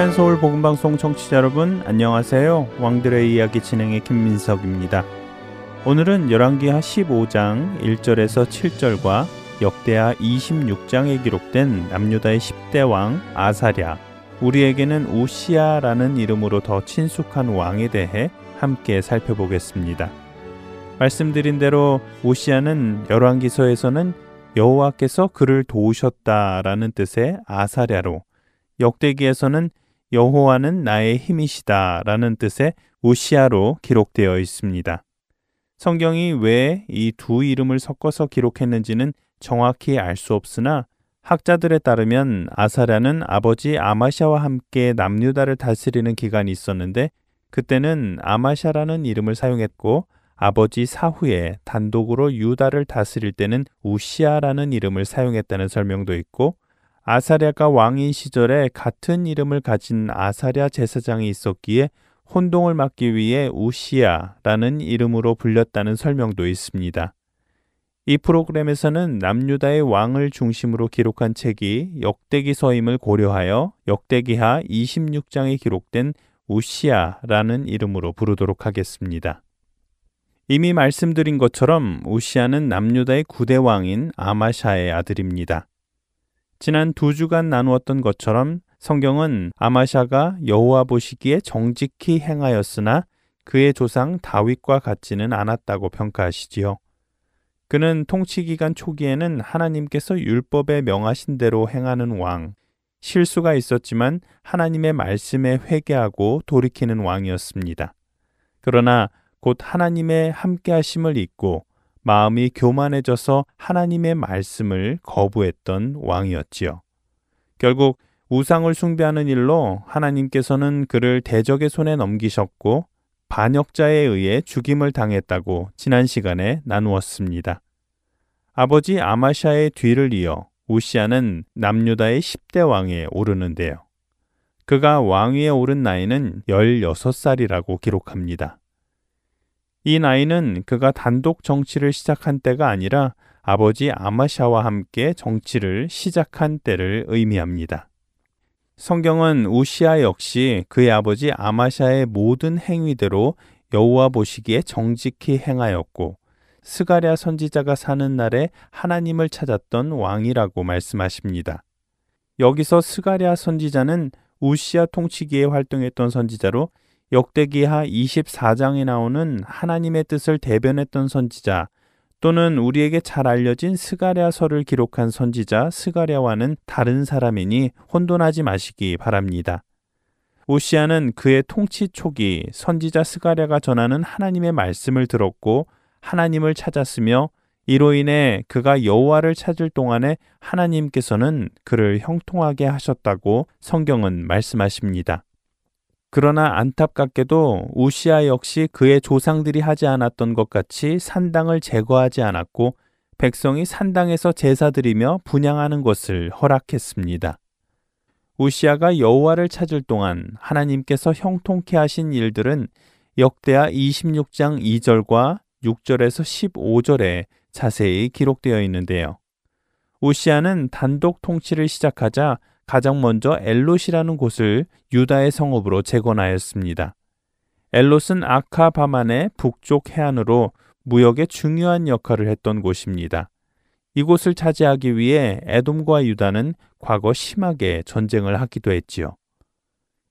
할텐 서울 복음 방송 청취자 여러분 안녕하세요. 왕들의 이야기 진행의 김민석입니다. 오늘은 열왕기하 15장 1절에서 7절과 역대하 26장에 기록된 남유다의 10대 왕 아사랴 우리에게는 우시아라는 이름으로 더 친숙한 왕에 대해 함께 살펴보겠습니다. 말씀드린 대로 우시아는 열왕기서에서는 여호와께서 그를 도우셨다라는 뜻의 아사랴로 역대기에서는 여호와는 나의 힘이시다라는 뜻의 우시아로 기록되어 있습니다. 성경이 왜 이 두 이름을 섞어서 기록했는지는 정확히 알 수 없으나 학자들에 따르면 아사랴는 아버지 아마샤와 함께 남유다를 다스리는 기간이 있었는데 그때는 아마샤라는 이름을 사용했고 아버지 사후에 단독으로 유다를 다스릴 때는 우시아라는 이름을 사용했다는 설명도 있고 아사랴가 왕인 시절에 같은 이름을 가진 아사랴 제사장이 있었기에 혼동을 막기 위해 우시아라는 이름으로 불렸다는 설명도 있습니다. 이 프로그램에서는 남유다의 왕을 중심으로 기록한 책이 역대기서임을 고려하여 역대기하 26장에 기록된 우시아라는 이름으로 부르도록 하겠습니다. 이미 말씀드린 것처럼 우시아는 남유다의 구대 왕인 아마샤의 아들입니다. 지난 두 주간 나누었던 것처럼 성경은 아마샤가 여호와 보시기에 정직히 행하였으나 그의 조상 다윗과 같지는 않았다고 평가하시지요. 그는 통치 기간 초기에는 하나님께서 율법에 명하신 대로 행하는 왕, 실수가 있었지만 하나님의 말씀에 회개하고 돌이키는 왕이었습니다. 그러나 곧 하나님의 함께 하심을 잊고 마음이 교만해져서 하나님의 말씀을 거부했던 왕이었지요. 결국 우상을 숭배하는 일로 하나님께서는 그를 대적의 손에 넘기셨고 반역자에 의해 죽임을 당했다고 지난 시간에 나누었습니다. 아버지 아마샤의 뒤를 이어 우시아는 남유다의 10대 왕에 오르는데요. 그가 왕위에 오른 나이는 16살이라고 기록합니다. 이 나이는 그가 단독 정치를 시작한 때가 아니라 아버지 아마샤와 함께 정치를 시작한 때를 의미합니다. 성경은 우시아 역시 그의 아버지 아마샤의 모든 행위대로 여호와 보시기에 정직히 행하였고 스가랴 선지자가 사는 날에 하나님을 찾았던 왕이라고 말씀하십니다. 여기서 스가랴 선지자는 우시아 통치기에 활동했던 선지자로 역대기하 24장에 나오는 하나님의 뜻을 대변했던 선지자 또는 우리에게 잘 알려진 스가랴서를 기록한 선지자 스가랴와는 다른 사람이니 혼돈하지 마시기 바랍니다. 오시아는 그의 통치 초기 선지자 스가랴가 전하는 하나님의 말씀을 들었고 하나님을 찾았으며 이로 인해 그가 여호와를 찾을 동안에 하나님께서는 그를 형통하게 하셨다고 성경은 말씀하십니다. 그러나 안타깝게도 우시아 역시 그의 조상들이 하지 않았던 것 같이 산당을 제거하지 않았고 백성이 산당에서 제사드리며 분양하는 것을 허락했습니다. 우시아가 여호와를 찾을 동안 하나님께서 형통케 하신 일들은 역대하 26장 2절과 6절에서 15절에 자세히 기록되어 있는데요. 우시아는 단독 통치를 시작하자 가장 먼저 엘롯이라는 곳을 유다의 성읍으로 재건하였습니다. 엘롯은 아카바만의 북쪽 해안으로 무역에 중요한 역할을 했던 곳입니다. 이곳을 차지하기 위해 에돔과 유다는 과거 심하게 전쟁을 하기도 했지요.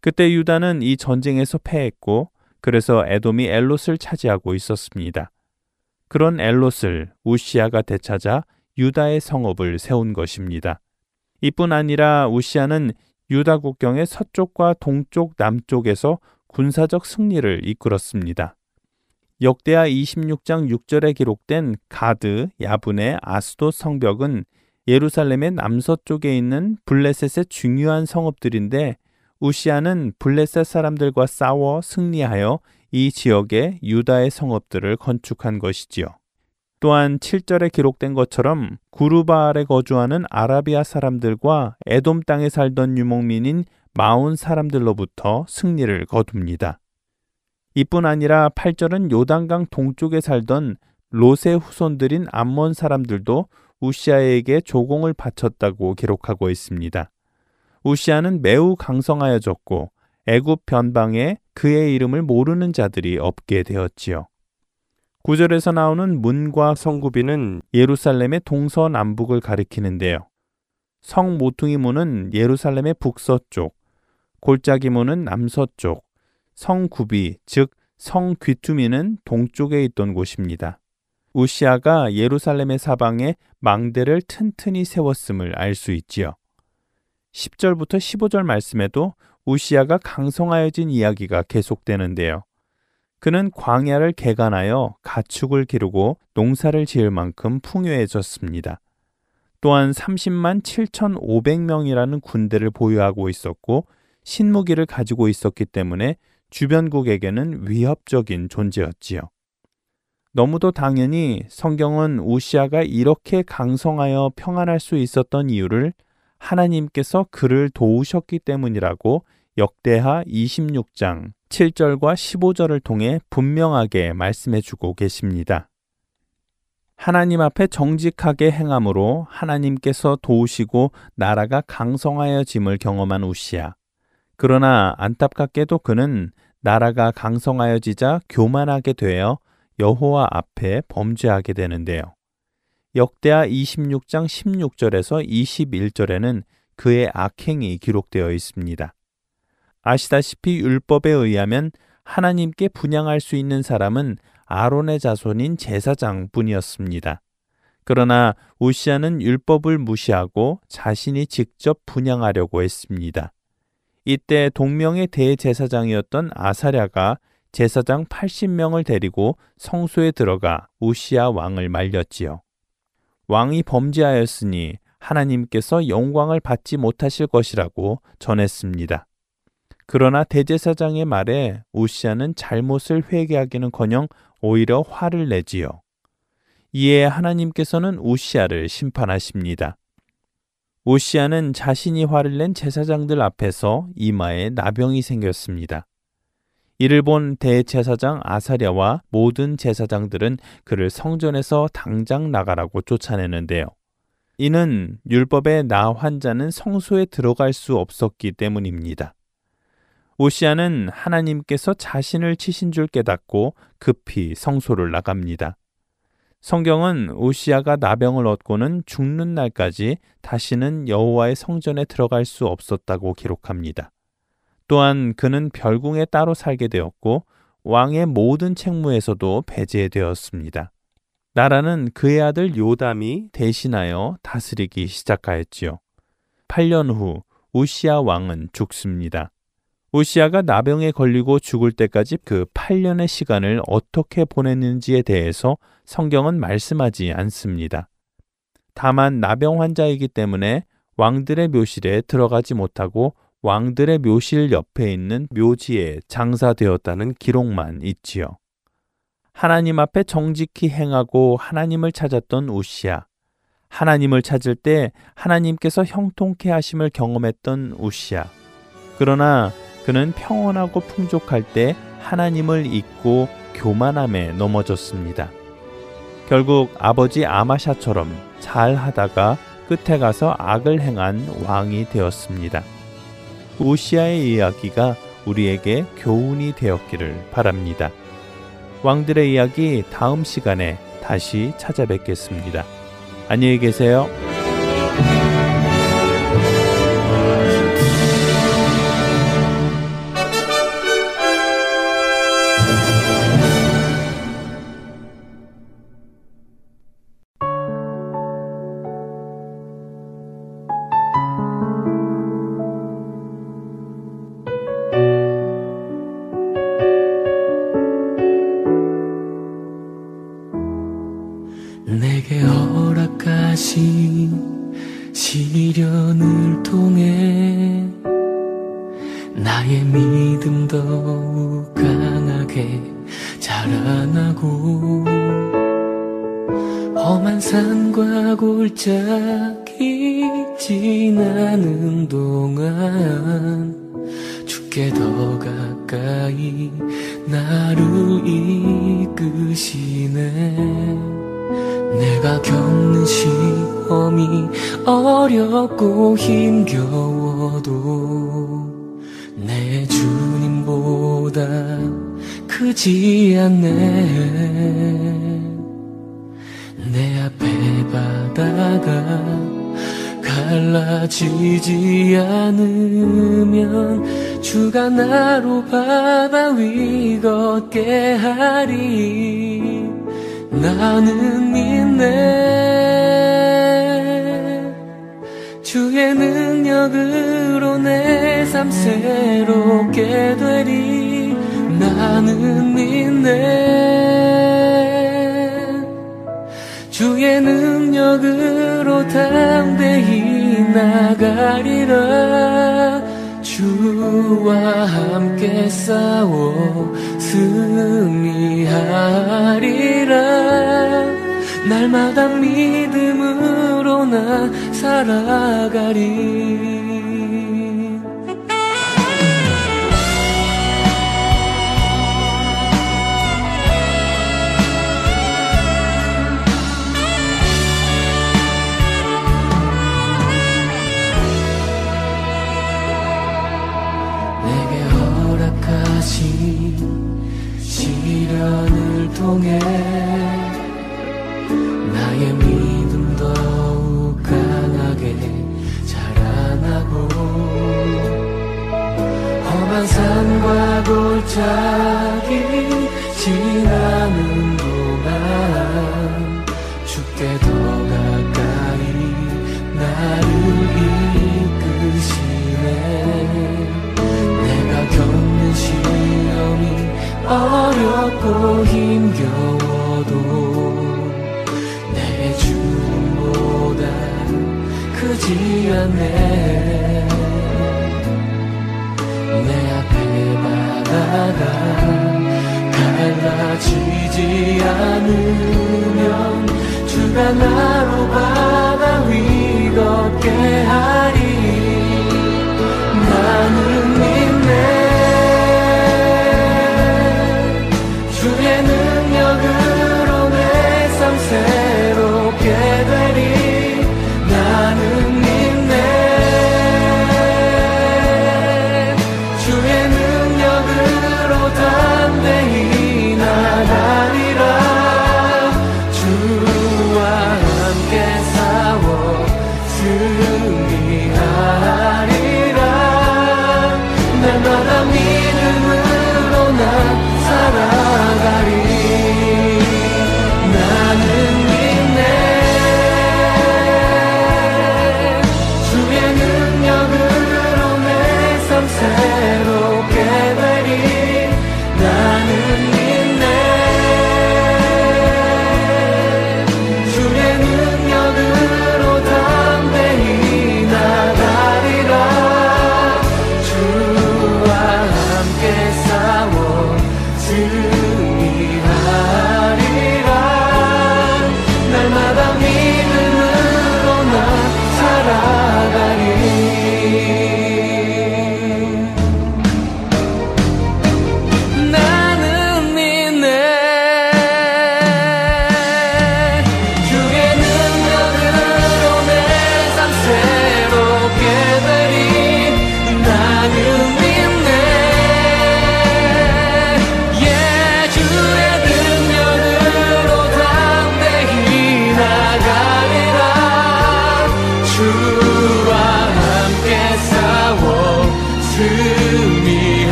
그때 유다는 이 전쟁에서 패했고 그래서 에돔이 엘롯을 차지하고 있었습니다. 그런 엘롯을 우시아가 되찾아 유다의 성읍을 세운 것입니다. 이뿐 아니라 우시아는 유다 국경의 서쪽과 동쪽, 남쪽에서 군사적 승리를 이끌었습니다. 역대하 26장 6절에 기록된 가드, 야분의 아스도 성벽은 예루살렘의 남서쪽에 있는 블레셋의 중요한 성읍들인데 우시아는 블레셋 사람들과 싸워 승리하여 이 지역의 유다의 성읍들을 건축한 것이지요. 또한 7절에 기록된 것처럼 구르바알에 거주하는 아라비아 사람들과 에돔 땅에 살던 유목민인 마온 사람들로부터 승리를 거둡니다. 이뿐 아니라 8절은 요단강 동쪽에 살던 롯의 후손들인 암몬 사람들도 우시아에게 조공을 바쳤다고 기록하고 있습니다. 우시아는 매우 강성하여졌고 애굽 변방에 그의 이름을 모르는 자들이 없게 되었지요. 구절에서 나오는 문과 성구비는 예루살렘의 동서남북을 가리키는데요. 성 모퉁이 문은 예루살렘의 북서쪽, 골짜기 문은 남서쪽, 성구비, 즉 성귀투미는 동쪽에 있던 곳입니다. 우시아가 예루살렘의 사방에 망대를 튼튼히 세웠음을 알 수 있지요. 10절부터 15절 말씀에도 우시아가 강성하여진 이야기가 계속되는데요. 그는 광야를 개간하여 가축을 기르고 농사를 지을 만큼 풍요해졌습니다. 또한 30만 7,500명이라는 군대를 보유하고 있었고 신무기를 가지고 있었기 때문에 주변국에게는 위협적인 존재였지요. 너무도 당연히 성경은 우시아가 이렇게 강성하여 평안할 수 있었던 이유를 하나님께서 그를 도우셨기 때문이라고 역대하 26장 7절과 15절을 통해 분명하게 말씀해 주고 계십니다. 하나님 앞에 정직하게 행함으로 하나님께서 도우시고 나라가 강성하여짐을 경험한 우시아. 그러나 안타깝게도 그는 나라가 강성하여지자 교만하게 되어 여호와 앞에 범죄하게 되는데요. 역대하 26장 16절에서 21절에는 그의 악행이 기록되어 있습니다. 아시다시피 율법에 의하면 하나님께 분양할 수 있는 사람은 아론의 자손인 제사장 뿐이었습니다. 그러나 우시아는 율법을 무시하고 자신이 직접 분양하려고 했습니다. 이때 동명의 대제사장이었던 아사랴가 제사장 80명을 데리고 성소에 들어가 우시아 왕을 말렸지요. 왕이 범죄하였으니 하나님께서 영광을 받지 못하실 것이라고 전했습니다. 그러나 대제사장의 말에 우시아는 잘못을 회개하기는커녕 오히려 화를 내지요. 이에 하나님께서는 우시아를 심판하십니다. 우시아는 자신이 화를 낸 제사장들 앞에서 이마에 나병이 생겼습니다. 이를 본 대제사장 아사랴와 모든 제사장들은 그를 성전에서 당장 나가라고 쫓아내는데요. 이는 율법의 나 환자는 성소에 들어갈 수 없었기 때문입니다. 오시아는 하나님께서 자신을 치신 줄 깨닫고 급히 성소를 나갑니다. 성경은 오시아가 나병을 얻고는 죽는 날까지 다시는 여호와의 성전에 들어갈 수 없었다고 기록합니다. 또한 그는 별궁에 따로 살게 되었고 왕의 모든 책무에서도 배제되었습니다. 나라는 그의 아들 요담이 대신하여 다스리기 시작하였지요. 8년 후 우시아 왕은 죽습니다. 우시아가 나병에 걸리고 죽을 때까지 그 8년의 시간을 어떻게 보냈는지에 대해서 성경은 말씀하지 않습니다. 다만 나병 환자이기 때문에 왕들의 묘실에 들어가지 못하고 왕들의 묘실 옆에 있는 묘지에 장사되었다는 기록만 있지요. 하나님 앞에 정직히 행하고 하나님을 찾았던 우시아. 하나님을 찾을 때 하나님께서 형통케 하심을 경험했던 우시아. 그러나 그는 평온하고 풍족할 때 하나님을 잊고 교만함에 넘어졌습니다. 결국 아버지 아마샤처럼 잘 하다가 끝에 가서 악을 행한 왕이 되었습니다. 우시아의 이야기가 우리에게 교훈이 되었기를 바랍니다. 왕들의 이야기 다음 시간에 다시 찾아뵙겠습니다. 안녕히 계세요. 나는 믿네. 주의 능력으로 내 삶 새롭게 되리. 나는 믿네. 주의 능력으로 당대히 나가리라. 주와 함께 싸워 승리하리라. 날마다 믿음으로 나 살아가리. 통해 나의 믿음 더욱 강하게 자라나고 험한 산과 골짜기 미안해. 내 앞에 바다가 갈라지지 않으면 주가 나로 바다 위 걷게 하리.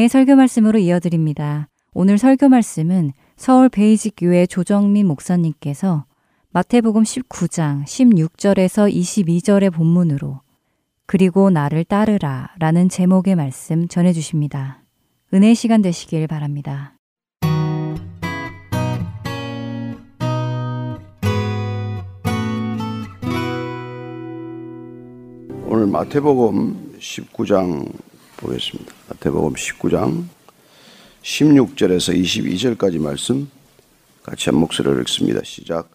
은혜의 설교 말씀으로 이어드립니다. 오늘 설교 말씀은 서울 베이직 교회 조정민 목사님께서 마태복음 19장 16절에서 22절의 본문으로 그리고 나를 따르라 라는 제목의 말씀 전해 주십니다. 은혜 시간 되시길 바랍니다. 오늘 마태복음 19장 보겠습니다. 마태복음 19장 16절에서 22절까지 말씀 같이 한 목소리로 읽습니다. 시작.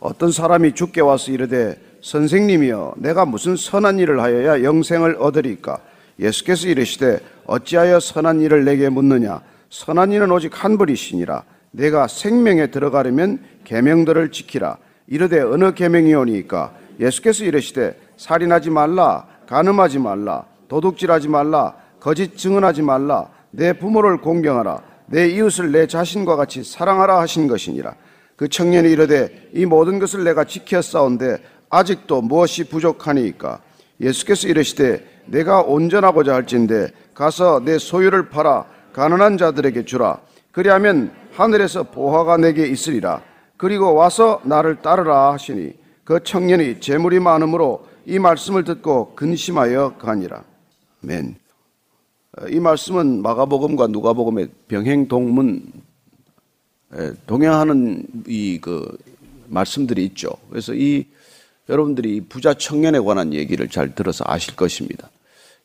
어떤 사람이 죽게 와서 이르되 선생님이여 내가 무슨 선한 일을 하여야 영생을 얻으리까? 예수께서 이르시되 어찌하여 선한 일을 내게 묻느냐? 선한 일은 오직 한 분이시니라. 내가 생명에 들어가려면 계명들을 지키라. 이르되 어느 계명이오니까? 예수께서 이르시되 살인하지 말라. 간음하지 말라 도둑질하지 말라 거짓 증언하지 말라 내 부모를 공경하라 내 이웃을 내 자신과 같이 사랑하라 하신 것이니라. 그 청년이 이르되 이 모든 것을 내가 지켰사온데 아직도 무엇이 부족하니까? 예수께서 이르시되 내가 온전하고자 할진대 가서 내 소유를 팔아 가난한 자들에게 주라. 그리하면 하늘에서 보화가 내게 있으리라. 그리고 와서 나를 따르라 하시니 그 청년이 재물이 많으므로 이 말씀을 듣고 근심하여 가니라 맨. 이 말씀은 마가복음과 누가복음의 병행 동문 에, 동행하는 이 그 말씀들이 있죠. 그래서 이 여러분들이 부자 청년에 관한 얘기를 잘 들어서 아실 것입니다.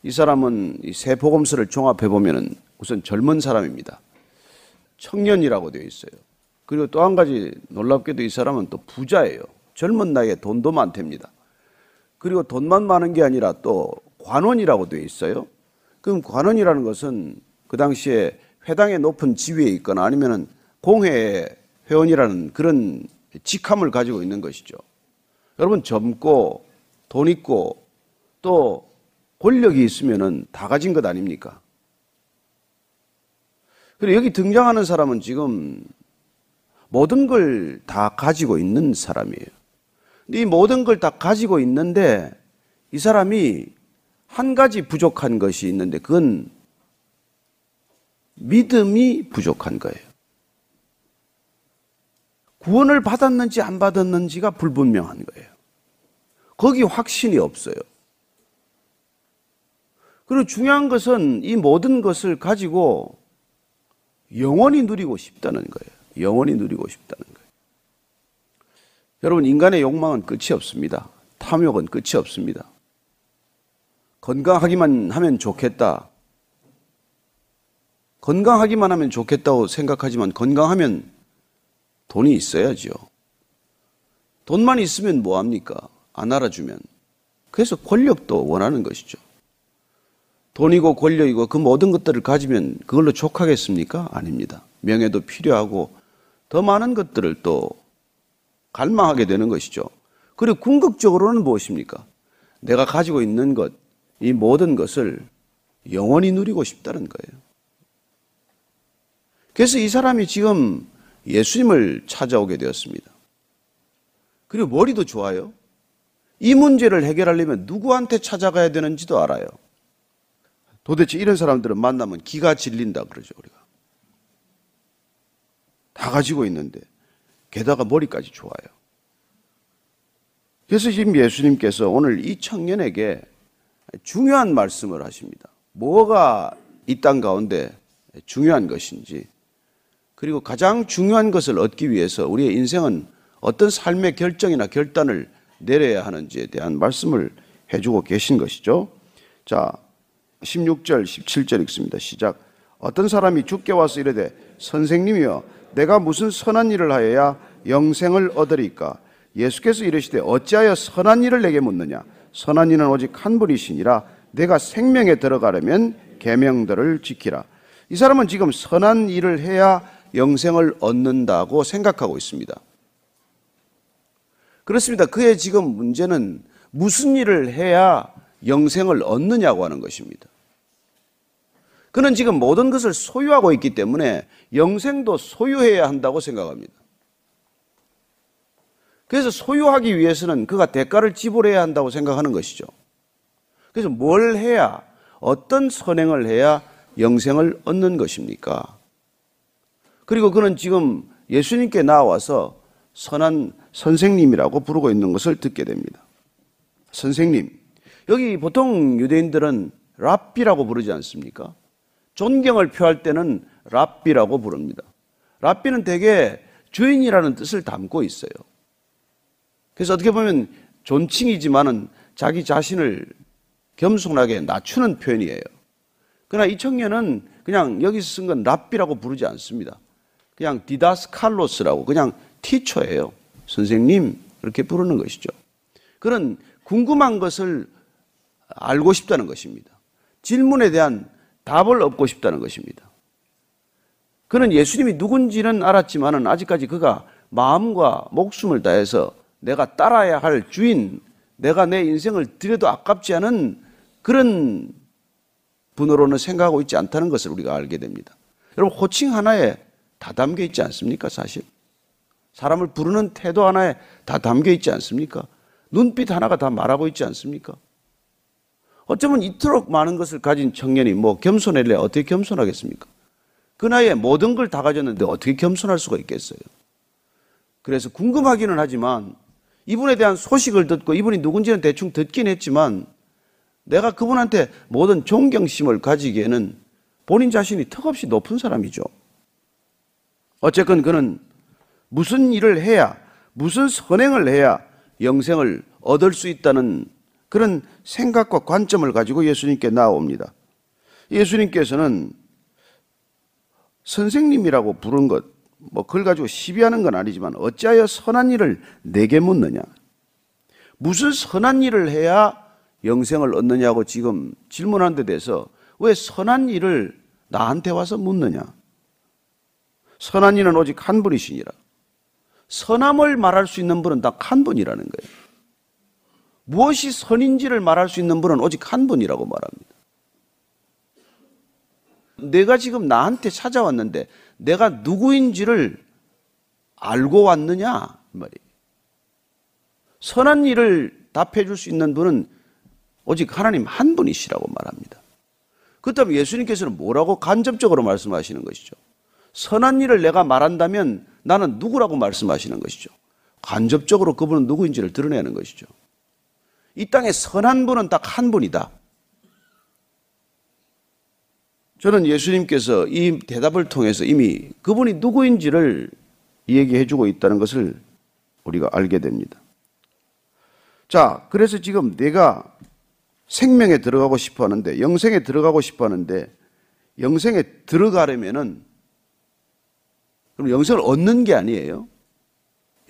이 사람은 이 세 복음서를 종합해 보면은 우선 젊은 사람입니다. 청년이라고 되어 있어요. 그리고 또 한 가지 놀랍게도 이 사람은 또 부자예요. 젊은 나이에 돈도 많답니다. 그리고 돈만 많은 게 아니라 또 관원이라고 되어 있어요. 그럼 관원이라는 것은 그 당시에 회당의 높은 지위에 있거나 아니면은 공회 회원이라는 그런 직함을 가지고 있는 것이죠. 여러분 젊고 돈 있고 또 권력이 있으면은 다 가진 것 아닙니까? 그리고 여기 등장하는 사람은 지금 모든 걸 다 가지고 있는 사람이에요. 이 모든 걸 다 가지고 있는데 이 사람이 한 가지 부족한 것이 있는데 그건 믿음이 부족한 거예요. 구원을 받았는지 안 받았는지가 불분명한 거예요. 거기 확신이 없어요. 그리고 중요한 것은 이 모든 것을 가지고 영원히 누리고 싶다는 거예요. 영원히 누리고 싶다는 거예요. 여러분, 인간의 욕망은 끝이 없습니다. 탐욕은 끝이 없습니다. 건강하기만 하면 좋겠다. 건강하기만 하면 좋겠다고 생각하지만 건강하면 돈이 있어야죠. 돈만 있으면 뭐합니까? 안 알아주면. 그래서 권력도 원하는 것이죠. 돈이고 권력이고 그 모든 것들을 가지면 그걸로 족하겠습니까? 아닙니다. 명예도 필요하고 더 많은 것들을 또 갈망하게 되는 것이죠. 그리고 궁극적으로는 무엇입니까? 내가 가지고 있는 것, 이 모든 것을 영원히 누리고 싶다는 거예요. 그래서 이 사람이 지금 예수님을 찾아오게 되었습니다. 그리고 머리도 좋아요. 이 문제를 해결하려면 누구한테 찾아가야 되는지도 알아요. 도대체 이런 사람들은 만나면 기가 질린다 그러죠, 우리가. 다 가지고 있는데, 게다가 머리까지 좋아요. 그래서 지금 예수님께서 오늘 이 청년에게 중요한 말씀을 하십니다. 뭐가 이 땅 가운데 중요한 것인지, 그리고 가장 중요한 것을 얻기 위해서 우리의 인생은 어떤 삶의 결정이나 결단을 내려야 하는지에 대한 말씀을 해주고 계신 것이죠. 자, 16절, 17절 읽습니다. 시작. 어떤 사람이 죽게 와서 이르되 선생님이여 내가 무슨 선한 일을 하여야 영생을 얻으리까? 예수께서 이르시되 어찌하여 선한 일을 내게 묻느냐? 선한 이는 오직 한 분이시니라 내가 생명에 들어가려면 계명들을 지키라. 이 사람은 지금 선한 일을 해야 영생을 얻는다고 생각하고 있습니다. 그렇습니다. 그의 지금 문제는 무슨 일을 해야 영생을 얻느냐고 하는 것입니다. 그는 지금 모든 것을 소유하고 있기 때문에 영생도 소유해야 한다고 생각합니다. 그래서 소유하기 위해서는 그가 대가를 지불해야 한다고 생각하는 것이죠. 그래서 뭘 해야, 어떤 선행을 해야 영생을 얻는 것입니까? 그리고 그는 지금 예수님께 나와서 선한 선생님이라고 부르고 있는 것을 듣게 됩니다. 선생님. 여기 보통 유대인들은 랍비라고 부르지 않습니까? 존경을 표할 때는 랍비라고 부릅니다. 랍비는 대개 주인이라는 뜻을 담고 있어요. 그래서 어떻게 보면 존칭이지만은 자기 자신을 겸손하게 낮추는 표현이에요. 그러나 이 청년은 그냥 여기서 쓴 건 랍비라고 부르지 않습니다. 그냥 디다스칼로스라고 그냥 티처예요. 선생님 이렇게 부르는 것이죠. 그는 궁금한 것을 알고 싶다는 것입니다. 질문에 대한 답을 얻고 싶다는 것입니다. 그는 예수님이 누군지는 알았지만은 아직까지 그가 마음과 목숨을 다해서 내가 따라야 할 주인, 내가 내 인생을 드려도 아깝지 않은 그런 분으로는 생각하고 있지 않다는 것을 우리가 알게 됩니다. 여러분, 호칭 하나에 다 담겨 있지 않습니까, 사실? 사람을 부르는 태도 하나에 다 담겨 있지 않습니까? 눈빛 하나가 다 말하고 있지 않습니까? 어쩌면 이토록 많은 것을 가진 청년이 뭐 겸손할래 어떻게 겸손하겠습니까? 그 나이에 모든 걸 다 가졌는데 어떻게 겸손할 수가 있겠어요? 그래서 궁금하기는 하지만 이분에 대한 소식을 듣고 이분이 누군지는 대충 듣긴 했지만 내가 그분한테 모든 존경심을 가지기에는 본인 자신이 턱없이 높은 사람이죠. 어쨌건 그는 무슨 일을 해야, 무슨 선행을 해야 영생을 얻을 수 있다는 그런 생각과 관점을 가지고 예수님께 나옵니다. 예수님께서는 선생님이라고 부른 것, 뭐 그걸 가지고 시비하는 건 아니지만 어찌하여 선한 일을 내게 묻느냐? 무슨 선한 일을 해야 영생을 얻느냐고 지금 질문한 데 대해서 왜 선한 일을 나한테 와서 묻느냐? 선한 이는 오직 한 분이시니라. 선함을 말할 수 있는 분은 딱 한 분이라는 거예요. 무엇이 선인지를 말할 수 있는 분은 오직 한 분이라고 말합니다. 내가 지금 나한테 찾아왔는데 내가 누구인지를 알고 왔느냐 말이에요. 선한 일을 답해 줄 수 있는 분은 오직 하나님 한 분이시라고 말합니다. 그렇다면 예수님께서는 뭐라고 간접적으로 말씀하시는 것이죠? 선한 일을 내가 말한다면 나는 누구라고 말씀하시는 것이죠? 간접적으로 그분은 누구인지를 드러내는 것이죠. 이 땅에 선한 분은 딱 한 분이다. 저는 예수님께서 이 대답을 통해서 이미 그분이 누구인지를 얘기해 주고 있다는 것을 우리가 알게 됩니다. 자, 그래서 지금 내가 생명에 들어가고 싶어 하는데, 영생에 들어가고 싶어 하는데, 영생에 들어가려면은, 그럼 영생을 얻는 게 아니에요.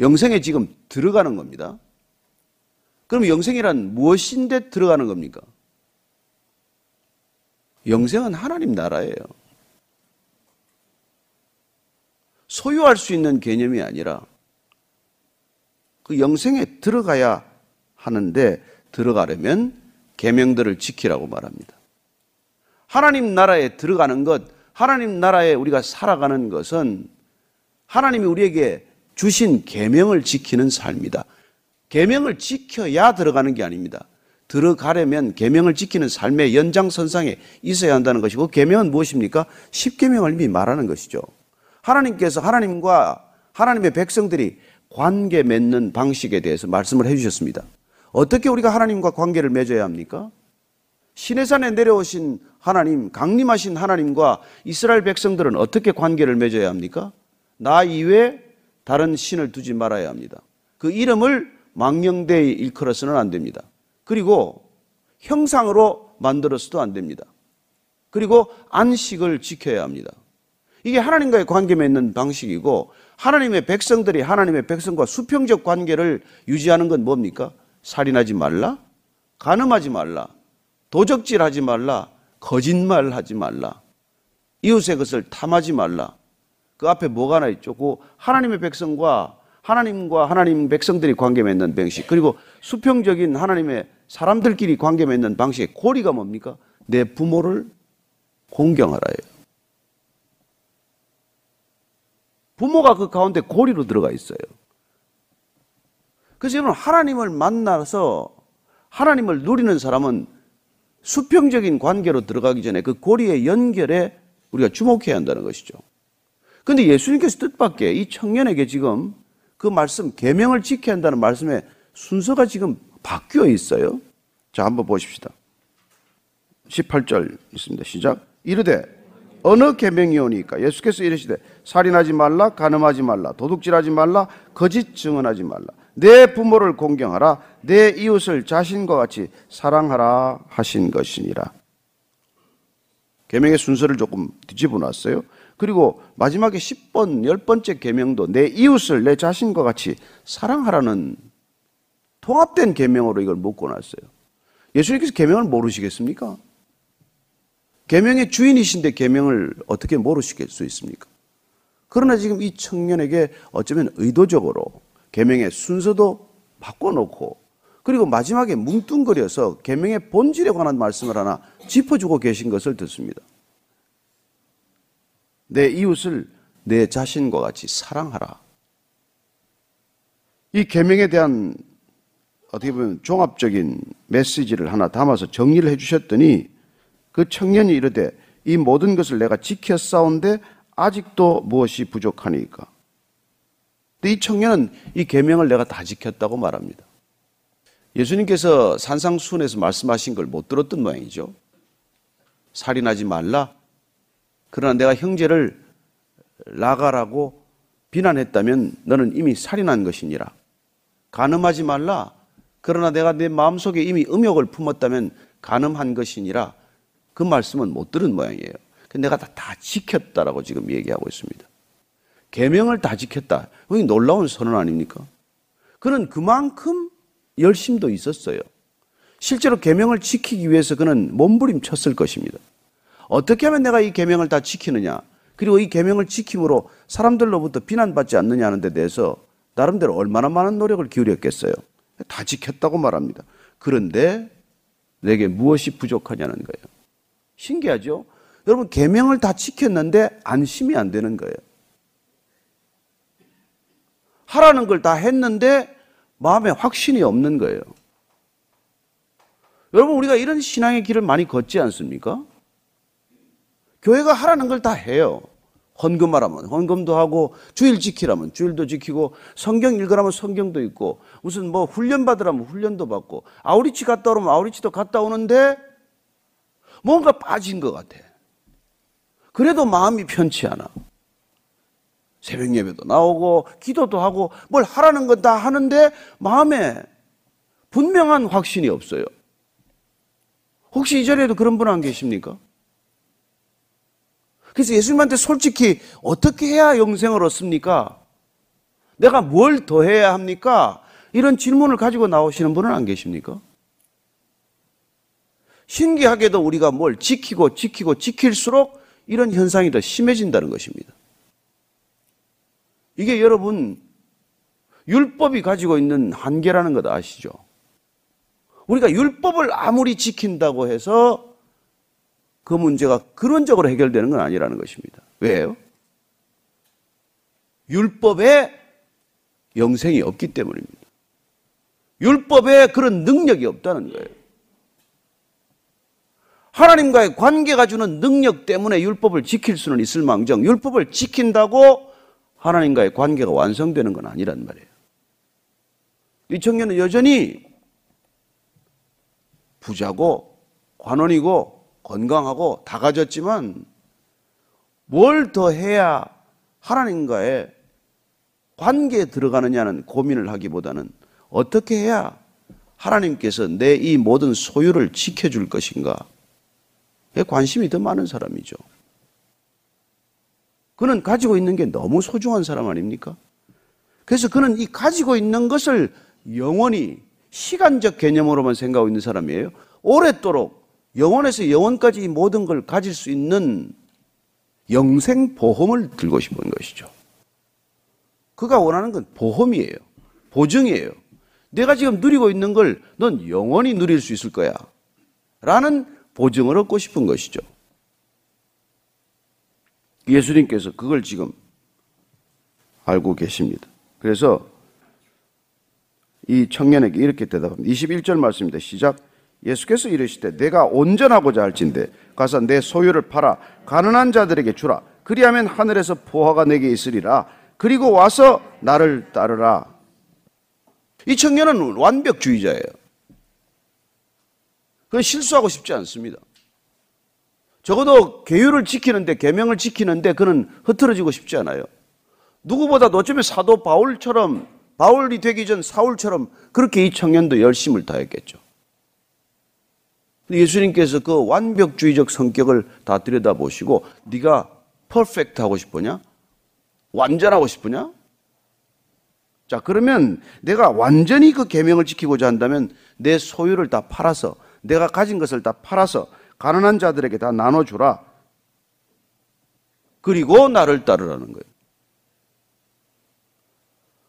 영생에 지금 들어가는 겁니다. 그럼 영생이란 무엇인데 들어가는 겁니까? 영생은 하나님 나라예요. 소유할 수 있는 개념이 아니라 그 영생에 들어가야 하는데 들어가려면 계명들을 지키라고 말합니다. 하나님 나라에 들어가는 것, 하나님 나라에 우리가 살아가는 것은 하나님이 우리에게 주신 계명을 지키는 삶이다. 계명을 지켜야 들어가는 게 아닙니다. 들어가려면 계명을 지키는 삶의 연장선상에 있어야 한다는 것이고 계명은 무엇입니까? 십계명을 이미 말하는 것이죠. 하나님께서 하나님과 하나님의 백성들이 관계 맺는 방식에 대해서 말씀을 해 주셨습니다. 어떻게 우리가 하나님과 관계를 맺어야 합니까? 시내산에 내려오신 하나님, 강림하신 하나님과 이스라엘 백성들은 어떻게 관계를 맺어야 합니까? 나 이외에 다른 신을 두지 말아야 합니다. 그 이름을 망령되이 일컬어서는 안 됩니다. 그리고 형상으로 만들어서도 안 됩니다. 그리고 안식을 지켜야 합니다. 이게 하나님과의 관계 맺는 방식이고 하나님의 백성들이 하나님의 백성과 수평적 관계를 유지하는 건 뭡니까? 살인하지 말라, 간음하지 말라, 도적질하지 말라, 거짓말하지 말라, 이웃의 것을 탐하지 말라. 그 앞에 뭐가 하나 있죠? 그 하나님의 백성과 하나님과 하나님 백성들이 관계 맺는 방식 그리고 수평적인 하나님의 사람들끼리 관계 맺는 방식의 고리가 뭡니까? 내 부모를 공경하라예요. 부모가 그 가운데 고리로 들어가 있어요. 그래서 여러분 하나님을 만나서 하나님을 누리는 사람은 수평적인 관계로 들어가기 전에 그 고리의 연결에 우리가 주목해야 한다는 것이죠. 근데 예수님께서 뜻밖의 이 청년에게 지금 그 말씀 계명을 지켜야 한다는 말씀에 순서가 지금 바뀌어 있어요. 자, 한번 보십시다. 18절 있습니다. 시작. 이르되 어느 계명이오니까 예수께서 이르시되 살인하지 말라 간음하지 말라 도둑질하지 말라 거짓 증언하지 말라 내 부모를 공경하라 내 이웃을 자신과 같이 사랑하라 하신 것이니라. 계명의 순서를 조금 뒤집어 놨어요. 그리고 마지막에 10번, 10번째 계명도 내 이웃을 내 자신과 같이 사랑하라는 통합된 계명으로 이걸 묶어 놨어요. 예수님께서 계명을 모르시겠습니까? 계명의 주인이신데 계명을 어떻게 모르실 수 있습니까? 그러나 지금 이 청년에게 어쩌면 의도적으로 계명의 순서도 바꿔놓고 그리고 마지막에 뭉뚱그려서 계명의 본질에 관한 말씀을 하나 짚어주고 계신 것을 듣습니다. 내 이웃을 내 자신과 같이 사랑하라. 이 계명에 대한 어떻게 보면 종합적인 메시지를 하나 담아서 정리를 해 주셨더니 그 청년이 이르되 이 모든 것을 내가 지켜 싸운데 아직도 무엇이 부족하니까. 근데 이 청년은 이 계명을 내가 다 지켰다고 말합니다. 예수님께서 산상수훈에서 말씀하신 걸 못 들었던 모양이죠. 살인하지 말라. 그러나 내가 형제를 나가라고 비난했다면 너는 이미 살인한 것이니라. 간음하지 말라. 그러나 내가 내 마음속에 이미 음욕을 품었다면 간음한 것이니라. 그 말씀은 못 들은 모양이에요. 내가 다, 다 지켰다라고 지금 얘기하고 있습니다. 계명을 다 지켰다. 이 놀라운 선언 아닙니까? 그는 그만큼 열심도 있었어요. 실제로 계명을 지키기 위해서 그는 몸부림쳤을 것입니다. 어떻게 하면 내가 이 계명을 다 지키느냐? 그리고 이 계명을 지킴으로 사람들로부터 비난받지 않느냐 하는 데 대해서 나름대로 얼마나 많은 노력을 기울였겠어요. 다 지켰다고 말합니다. 그런데 내게 무엇이 부족하냐는 거예요. 신기하죠? 여러분 계명을 다 지켰는데 안심이 안 되는 거예요. 하라는 걸 다 했는데 마음에 확신이 없는 거예요. 여러분 우리가 이런 신앙의 길을 많이 걷지 않습니까? 교회가 하라는 걸 다 해요. 헌금하라면 헌금도 하고 주일 지키라면 주일도 지키고 성경 읽으라면 성경도 읽고 무슨 뭐 훈련 받으라면 훈련도 받고 아우리치 갔다 오면 아우리치도 갔다 오는데 뭔가 빠진 것 같아. 그래도 마음이 편치 않아. 새벽 예배도 나오고 기도도 하고 뭘 하라는 건 다 하는데 마음에 분명한 확신이 없어요. 혹시 이 자리에도 그런 분 안 계십니까? 그래서 예수님한테 솔직히 어떻게 해야 영생을 얻습니까? 내가 뭘 더 해야 합니까? 이런 질문을 가지고 나오시는 분은 안 계십니까? 신기하게도 우리가 뭘 지키고 지키고 지킬수록 이런 현상이 더 심해진다는 것입니다. 이게 여러분 율법이 가지고 있는 한계라는 것 아시죠? 우리가 율법을 아무리 지킨다고 해서 그 문제가 근원적으로 해결되는 건 아니라는 것입니다. 왜요? 율법에 영생이 없기 때문입니다. 율법에 그런 능력이 없다는 거예요. 하나님과의 관계가 주는 능력 때문에 율법을 지킬 수는 있을 망정, 율법을 지킨다고 하나님과의 관계가 완성되는 건 아니란 말이에요. 이 청년은 여전히 부자고 관원이고 건강하고 다 가졌지만 뭘 더 해야 하나님과의 관계에 들어가느냐는 고민을 하기보다는 어떻게 해야 하나님께서 내 이 모든 소유를 지켜줄 것인가 관심이 더 많은 사람이죠. 그는 가지고 있는 게 너무 소중한 사람 아닙니까? 그래서 그는 이 가지고 있는 것을 영원히 시간적 개념으로만 생각하고 있는 사람이에요. 오랫도록 영원에서 영원까지 이 모든 걸 가질 수 있는 영생 보험을 들고 싶은 것이죠. 그가 원하는 건 보험이에요. 보증이에요. 내가 지금 누리고 있는 걸 넌 영원히 누릴 수 있을 거야. 라는 보증을 얻고 싶은 것이죠. 예수님께서 그걸 지금 알고 계십니다. 그래서 이 청년에게 이렇게 대답합니다. 21절 말씀입니다. 시작. 예수께서 이르시되 내가 온전하고자 할진대. 가서 내 소유를 팔아 가난한 자들에게 주라. 그리하면 하늘에서 보화가 내게 있으리라. 그리고 와서 나를 따르라. 이 청년은 완벽주의자예요. 그건 실수하고 싶지 않습니다. 적어도 계율을 지키는데 계명을 지키는데 그는 흐트러지고 싶지 않아요. 누구보다도 어쩌면 사도 바울처럼 바울이 되기 전 사울처럼 그렇게 이 청년도 열심을 다했겠죠. 예수님께서 그 완벽주의적 성격을 다 들여다보시고 네가 퍼펙트 하고 싶으냐? 완전하고 싶으냐? 자, 그러면 내가 완전히 그 계명을 지키고자 한다면 내 소유를 다 팔아서 내가 가진 것을 다 팔아서 가난한 자들에게 다 나눠 주라. 그리고 나를 따르라는 거예요.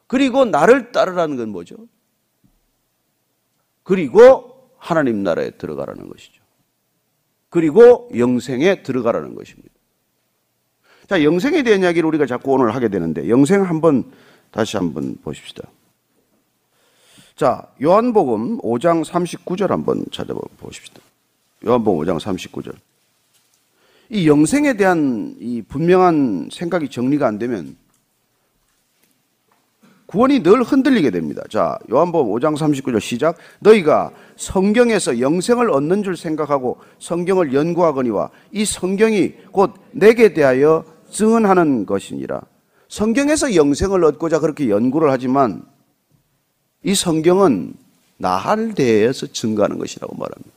그리고 나를 따르라는 건 뭐죠? 그리고 하나님 나라에 들어가라는 것이죠. 그리고 영생에 들어가라는 것입니다. 자, 영생에 대한 이야기를 우리가 자꾸 오늘 하게 되는데 영생 한번 다시 한번 보십시다. 자, 요한복음 5장 39절 한번 찾아보십시다. 요한복음 5장 39절. 이 영생에 대한 이 분명한 생각이 정리가 안 되면 구원이 늘 흔들리게 됩니다. 자, 요한복음 5장 39절 시작. 너희가 성경에서 영생을 얻는 줄 생각하고 성경을 연구하거니와 이 성경이 곧 내게 대하여 증언하는 것이니라. 성경에서 영생을 얻고자 그렇게 연구를 하지만 이 성경은 나를 대해서 증거하는 것이라고 말합니다.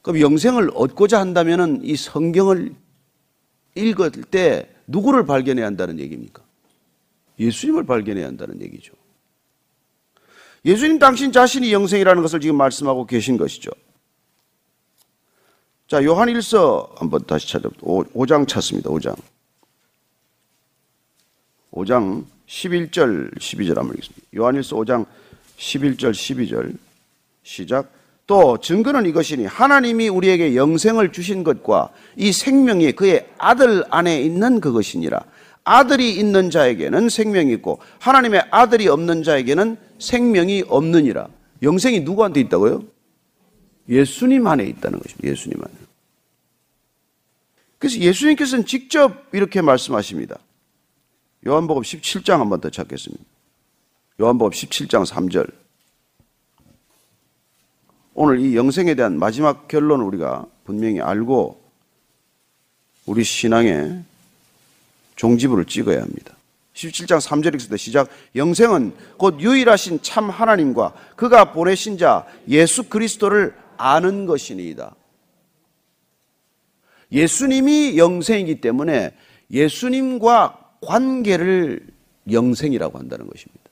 그럼 영생을 얻고자 한다면 이 성경을 읽을 때 누구를 발견해야 한다는 얘기입니까? 예수님을 발견해야 한다는 얘기죠. 예수님 당신 자신이 영생이라는 것을 지금 말씀하고 계신 것이죠. 자, 요한 1서 한번 다시 찾아봅니다. 5장 찾습니다. 5장. 5장 11절, 12절 한번 읽겠습니다. 요한 1서 5장 11절, 12절. 시작. 또 증거는 이것이니 하나님이 우리에게 영생을 주신 것과 이 생명이 그의 아들 안에 있는 그것이니라. 아들이 있는 자에게는 생명이 있고 하나님의 아들이 없는 자에게는 생명이 없느니라. 영생이 누구한테 있다고요? 예수님 안에 있다는 것입니다. 예수님 안에. 그래서 예수님께서는 직접 이렇게 말씀하십니다. 요한복음 17장 한 번 더 찾겠습니다. 요한복음 17장 3절. 오늘 이 영생에 대한 마지막 결론을 우리가 분명히 알고 우리 신앙에 종지부를 찍어야 합니다. 17장 3절에 있을 때 시작 영생은 곧 유일하신 참 하나님과 그가 보내신 자 예수 그리스도를 아는 것이니이다. 예수님이 영생이기 때문에 예수님과 관계를 영생이라고 한다는 것입니다.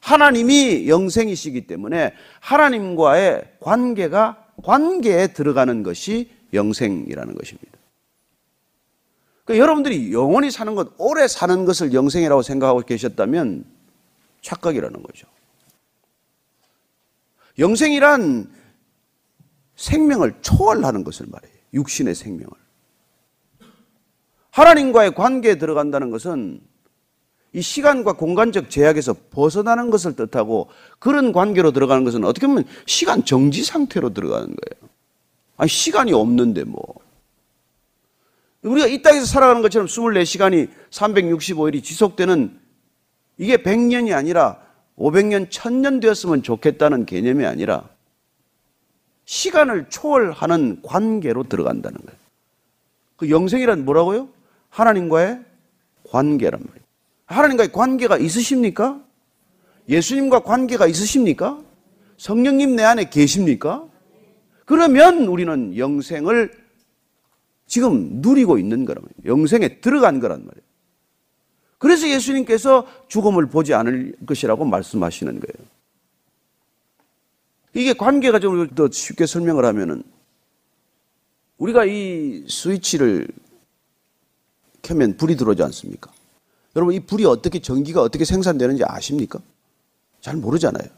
하나님이 영생이시기 때문에 하나님과의 관계가 관계에 들어가는 것이 영생이라는 것입니다. 그러니까 여러분들이 영원히 사는 것, 오래 사는 것을 영생이라고 생각하고 계셨다면 착각이라는 거죠. 영생이란 생명을 초월하는 것을 말해요. 육신의 생명을. 하나님과의 관계에 들어간다는 것은 이 시간과 공간적 제약에서 벗어나는 것을 뜻하고 그런 관계로 들어가는 것은 어떻게 보면 시간 정지 상태로 들어가는 거예요. 아니, 시간이 없는데 뭐. 우리가 이 땅에서 살아가는 것처럼 24시간이 365일이 지속되는 이게 100년이 아니라 500년, 1000년 되었으면 좋겠다는 개념이 아니라 시간을 초월하는 관계로 들어간다는 거예요. 그 영생이란 뭐라고요? 하나님과의 관계란 말이에요. 하나님과의 관계가 있으십니까? 예수님과 관계가 있으십니까? 성령님 내 안에 계십니까? 그러면 우리는 영생을 지금 누리고 있는 거란 말이에요. 영생에 들어간 거란 말이에요. 그래서 예수님께서 죽음을 보지 않을 것이라고 말씀하시는 거예요. 이게 관계가 좀 더 쉽게 설명을 하면은 우리가 이 스위치를 켜면 불이 들어오지 않습니까? 여러분 이 불이 어떻게 전기가 어떻게 생산되는지 아십니까? 잘 모르잖아요.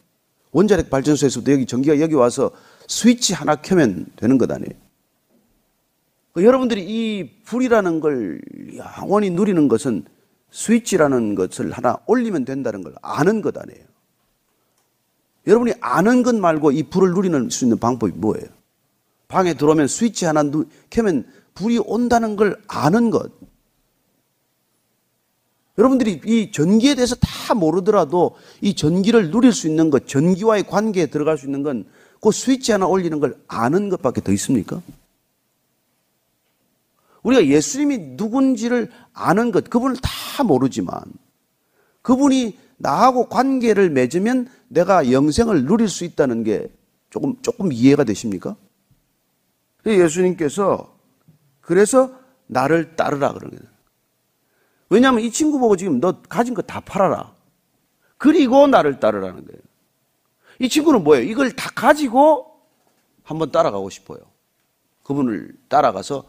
원자력 발전소에서도 여기 전기가 여기 와서 스위치 하나 켜면 되는 것 아니에요. 그 여러분들이 이 불이라는 걸 영원히 누리는 것은 스위치라는 것을 하나 올리면 된다는 걸 아는 것 아니에요. 여러분이 아는 것 말고 이 불을 누리는 수 있는 방법이 뭐예요? 방에 들어오면 스위치 하나 누, 켜면 불이 온다는 걸 아는 것. 여러분들이 이 전기에 대해서 다 모르더라도 이 전기를 누릴 수 있는 것, 전기와의 관계에 들어갈 수 있는 건 그 스위치 하나 올리는 걸 아는 것밖에 더 있습니까? 우리가 예수님이 누군지를 아는 것, 그분을 다 모르지만 그분이 나하고 관계를 맺으면 내가 영생을 누릴 수 있다는 게 조금, 조금 이해가 되십니까? 예수님께서 그래서 나를 따르라 그러는 거예요. 왜냐하면 이 친구 보고 지금 너 가진 거 다 팔아라. 그리고 나를 따르라는 거예요. 이 친구는 뭐예요? 이걸 다 가지고 한번 따라가고 싶어요. 그분을 따라가서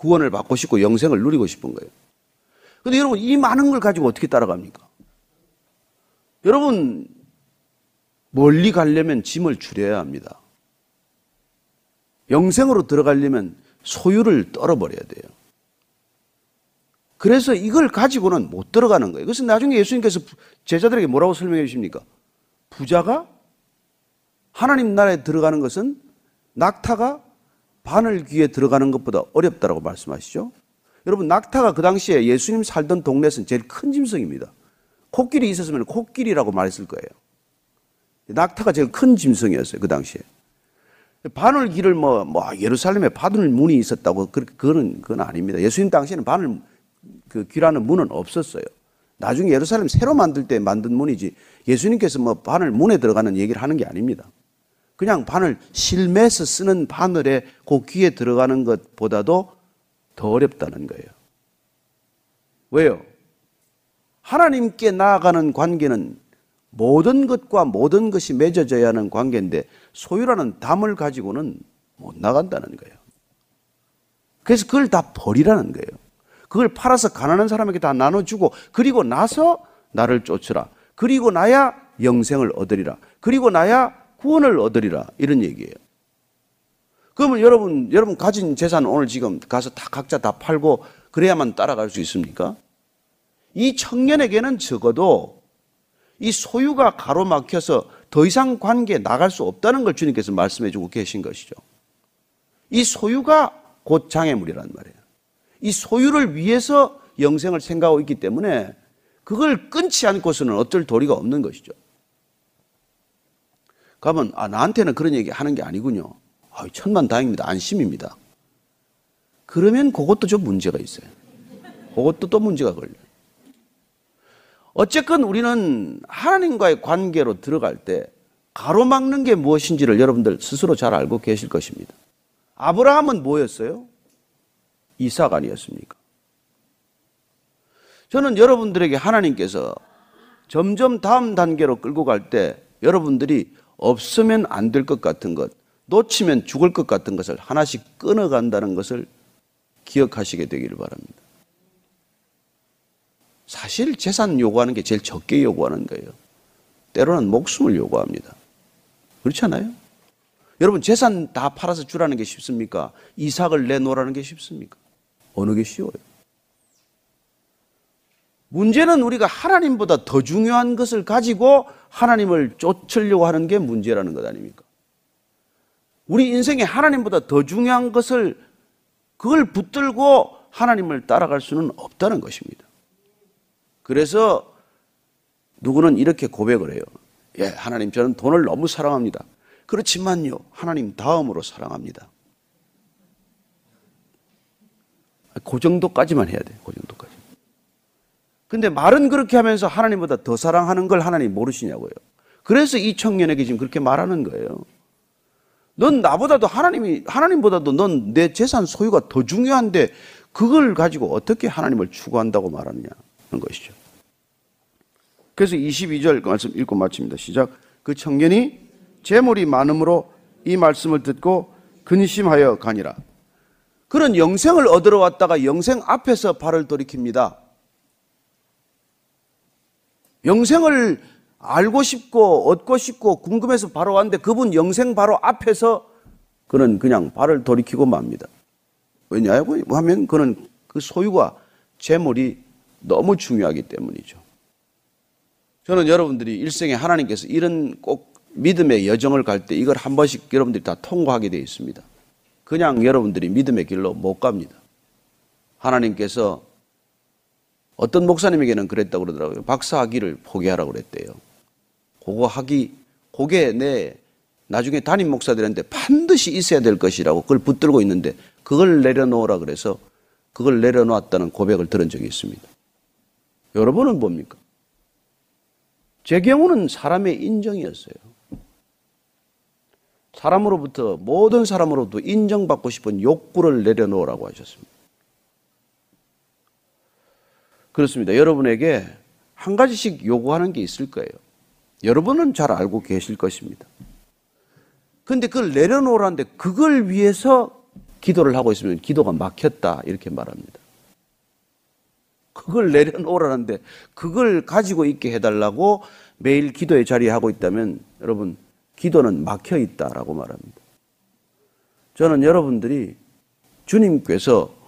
구원을 받고 싶고 영생을 누리고 싶은 거예요. 근데 여러분, 이 많은 걸 가지고 어떻게 따라갑니까? 여러분, 멀리 가려면 짐을 줄여야 합니다. 영생으로 들어가려면 소유를 떨어버려야 돼요. 그래서 이걸 가지고는 못 들어가는 거예요. 그래서 나중에 예수님께서 제자들에게 뭐라고 설명해 주십니까? 부자가 하나님 나라에 들어가는 것은 낙타가 바늘 귀에 들어가는 것보다 어렵다라고 말씀하시죠. 여러분 낙타가 그 당시에 예수님 살던 동네에서는 제일 큰 짐승입니다. 코끼리 있었으면 코끼리라고 말했을 거예요. 낙타가 제일 큰 짐승이었어요 그 당시에. 바늘 귀를 뭐, 뭐 예루살렘에 바늘 문이 있었다고 그 그거는 그건 아닙니다. 예수님 당시에는 바늘 그 귀라는 문은 없었어요. 나중에 예루살렘 새로 만들 때 만든 문이지 예수님께서 뭐 바늘 문에 들어가는 얘기를 하는 게 아닙니다. 그냥 바늘 실매서 쓰는 바늘에 그 귀에 들어가는 것보다도 더 어렵다는 거예요. 왜요? 하나님께 나아가는 관계는 모든 것과 모든 것이 맺어져야 하는 관계인데 소유라는 담을 가지고는 못 나간다는 거예요. 그래서 그걸 다 버리라는 거예요. 그걸 팔아서 가난한 사람에게 다 나눠주고 그리고 나서 나를 쫓으라. 그리고 나야 영생을 얻으리라. 그리고 나야 구원을 얻으리라. 이런 얘기예요. 그러면 여러분, 여러분 가진 재산 오늘 지금 가서 다 각자 다 팔고 그래야만 따라갈 수 있습니까? 이 청년에게는 적어도 이 소유가 가로막혀서 더 이상 관계에 나갈 수 없다는 걸 주님께서 말씀해 주고 계신 것이죠. 이 소유가 곧 장애물이란 말이에요. 이 소유를 위해서 영생을 생각하고 있기 때문에 그걸 끊지 않고서는 어쩔 도리가 없는 것이죠. 그러면 아 나한테는 그런 얘기 하는 게 아니군요. 아, 천만 다행입니다. 안심입니다. 그러면 그것도 좀 문제가 있어요. 그것도 또 문제가 걸려요. 어쨌건 우리는 하나님과의 관계로 들어갈 때 가로막는 게 무엇인지를 여러분들 스스로 잘 알고 계실 것입니다. 아브라함은 뭐였어요? 이삭 아니었습니까? 저는 여러분들에게 하나님께서 점점 다음 단계로 끌고 갈 때 여러분들이 없으면 안 될 것 같은 것, 놓치면 죽을 것 같은 것을 하나씩 끊어간다는 것을 기억하시게 되기를 바랍니다. 사실 재산 요구하는 게 제일 적게 요구하는 거예요. 때로는 목숨을 요구합니다. 그렇지 않아요? 여러분 재산 다 팔아서 주라는 게 쉽습니까? 이삭을 내놓으라는 게 쉽습니까? 어느 게 쉬워요? 문제는 우리가 하나님보다 더 중요한 것을 가지고 하나님을 쫓으려고 하는 게 문제라는 것 아닙니까? 우리 인생에 하나님보다 더 중요한 것을 그걸 붙들고 하나님을 따라갈 수는 없다는 것입니다. 그래서 누구는 이렇게 고백을 해요. 예, 하나님 저는 돈을 너무 사랑합니다. 그렇지만요, 하나님 다음으로 사랑합니다. 그 정도까지만 해야 돼. 그 정도까지. 근데 말은 그렇게 하면서 하나님보다 더 사랑하는 걸 하나님 모르시냐고요. 그래서 이 청년에게 지금 그렇게 말하는 거예요. 넌 나보다도 하나님이 하나님보다도 넌 내 재산 소유가 더 중요한데 그걸 가지고 어떻게 하나님을 추구한다고 말하느냐는 것이죠. 그래서 22절 말씀 읽고 마칩니다. 시작. 그 청년이 재물이 많음으로 이 말씀을 듣고 근심하여 가니라. 그런 영생을 얻으러 왔다가 영생 앞에서 발을 돌이킵니다. 영생을 알고 싶고 얻고 싶고 궁금해서 바로 왔는데 그분 영생 바로 앞에서 그는 그냥 발을 돌이키고 맙니다. 왜냐하고 하면 그는 그 소유가 재물이 너무 중요하기 때문이죠. 저는 여러분들이 일생에 하나님께서 이런 꼭 믿음의 여정을 갈 때 이걸 한 번씩 여러분들이 다 통과하게 되어 있습니다. 그냥 여러분들이 믿음의 길로 못 갑니다. 하나님께서 어떤 목사님에게는 그랬다고 그러더라고요. 박사 학위를 포기하라고 그랬대요. 그거 하기, 그게 내 나중에 담임 목사들한테 반드시 있어야 될 것이라고 그걸 붙들고 있는데 그걸 내려놓으라 그래서 그걸 내려놓았다는 고백을 들은 적이 있습니다. 여러분은 뭡니까? 제 경우는 사람의 인정이었어요. 사람으로부터, 모든 사람으로부터 인정받고 싶은 욕구를 내려놓으라고 하셨습니다. 그렇습니다. 여러분에게 한 가지씩 요구하는 게 있을 거예요. 여러분은 잘 알고 계실 것입니다. 근데 그걸 내려놓으라는데 그걸 위해서 기도를 하고 있으면 기도가 막혔다. 이렇게 말합니다. 그걸 내려놓으라는데 그걸 가지고 있게 해달라고 매일 기도의 자리에 하고 있다면 여러분 기도는 막혀 있다라고 말합니다. 저는 여러분들이 주님께서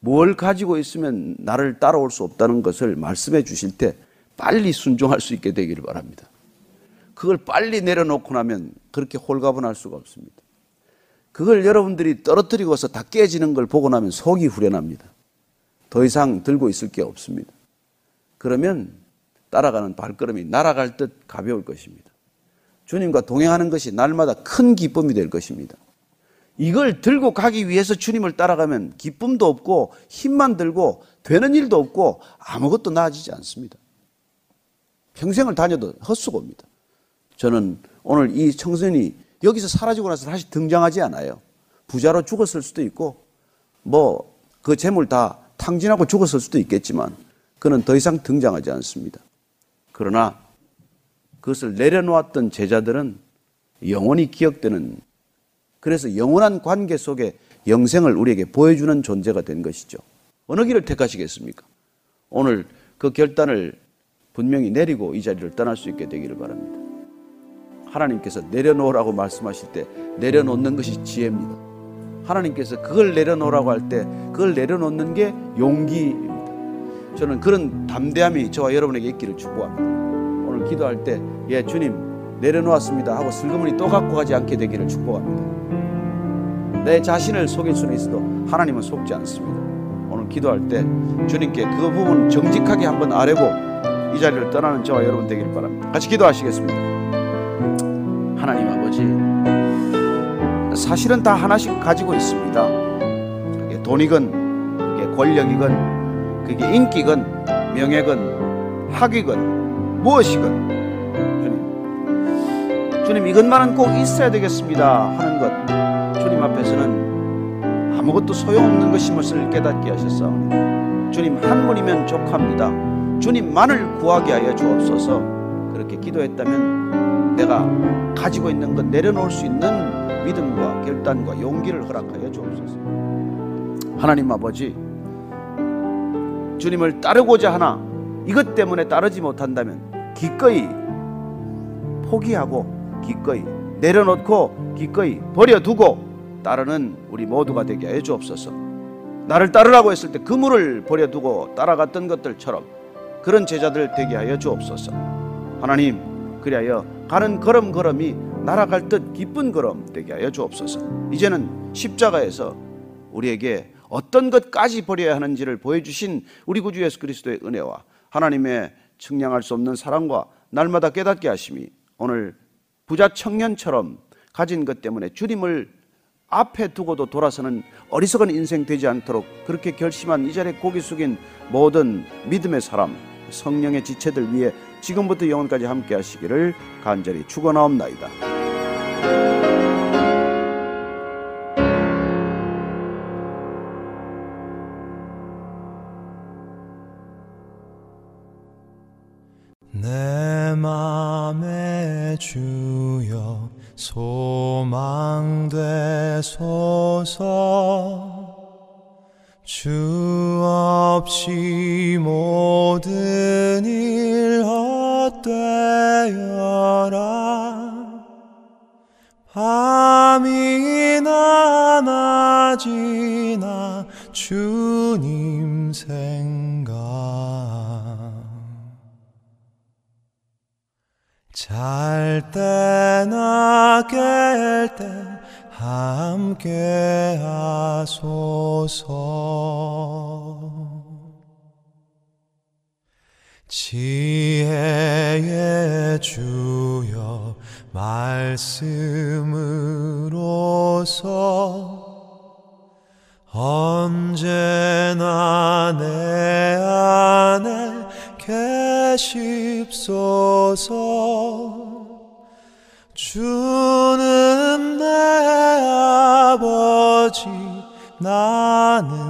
뭘 가지고 있으면 나를 따라올 수 없다는 것을 말씀해 주실 때 빨리 순종할 수 있게 되기를 바랍니다. 그걸 빨리 내려놓고 나면 그렇게 홀가분할 수가 없습니다. 그걸 여러분들이 떨어뜨리고서 다 깨지는 걸 보고 나면 속이 후련합니다. 더 이상 들고 있을 게 없습니다. 그러면 따라가는 발걸음이 날아갈 듯 가벼울 것입니다. 주님과 동행하는 것이 날마다 큰 기쁨이 될 것입니다. 이걸 들고 가기 위해서 주님을 따라가면 기쁨도 없고 힘만 들고 되는 일도 없고 아무것도 나아지지 않습니다. 평생을 다녀도 헛수고입니다. 저는 오늘 이 청소년이 여기서 사라지고 나서 다시 등장하지 않아요. 부자로 죽었을 수도 있고 뭐 그 재물 다 탕진하고 죽었을 수도 있겠지만 그는 더 이상 등장하지 않습니다. 그러나 그것을 내려놓았던 제자들은 영원히 기억되는 그래서 영원한 관계 속에 영생을 우리에게 보여주는 존재가 된 것이죠. 어느 길을 택하시겠습니까? 오늘 그 결단을 분명히 내리고 이 자리를 떠날 수 있게 되기를 바랍니다. 하나님께서 내려놓으라고 말씀하실 때 내려놓는 것이 지혜입니다. 하나님께서 그걸 내려놓으라고 할 때 그걸 내려놓는 게 용기입니다. 저는 그런 담대함이 저와 여러분에게 있기를 축복합니다. 오늘 기도할 때, 예, 주님, 내려놓았습니다. 하고 슬그머니 또 갖고 가지 않게 되기를 축복합니다. 내 자신을 속일 수는 있어도 하나님은 속지 않습니다. 오늘 기도할 때 주님께 그 부분 정직하게 한번 아뢰고 이 자리를 떠나는 저와 여러분 되기를 바랍니다. 같이 기도하시겠습니다. 하나님 아버지, 사실은 다 하나씩 가지고 있습니다. 그게 돈이건, 그게 권력이건, 그게 인기건, 명예건, 학위건, 무엇이건, 주님, 이것만은 꼭 있어야 되겠습니다 하는 것, 주님 앞에서는 아무것도 소용없는 것임을 깨닫게 하셨사오니 주님 한 분이면 족합니다. 주님만을 구하게 하여 주옵소서. 그렇게 기도했다면 내가 가지고 있는 것 내려놓을 수 있는 믿음과 결단과 용기를 허락하여 주옵소서. 하나님 아버지, 주님을 따르고자 하나 이것 때문에 따르지 못한다면 기꺼이 포기하고 기꺼이 내려놓고 기꺼이 버려두고 따르는 우리 모두가 되게 하여 주옵소서. 나를 따르라고 했을 때 그물을 버려두고 따라갔던 것들처럼 그런 제자들 되게 하여 주옵소서. 하나님, 그리하여 가는 걸음 걸음이 날아갈 듯 기쁜 걸음 되게 하여 주옵소서. 이제는 십자가에서 우리에게 어떤 것까지 버려야 하는지를 보여주신 우리 구주 예수 그리스도의 은혜와 하나님의 측량할 수 없는 사랑과 날마다 깨닫게 하심이 오늘 부자 청년처럼 가진 것 때문에 주님을 앞에 두고도 돌아서는 어리석은 인생 되지 않도록 그렇게 결심한 이 자리에 고개 숙인 모든 믿음의 사람 성령의 지체들 위해 지금부터 영원까지 함께 하시기를 간절히 축원하옵나이다. 말씀으로서 언제나 내 안에 계십소서. 주는 내 아버지 나는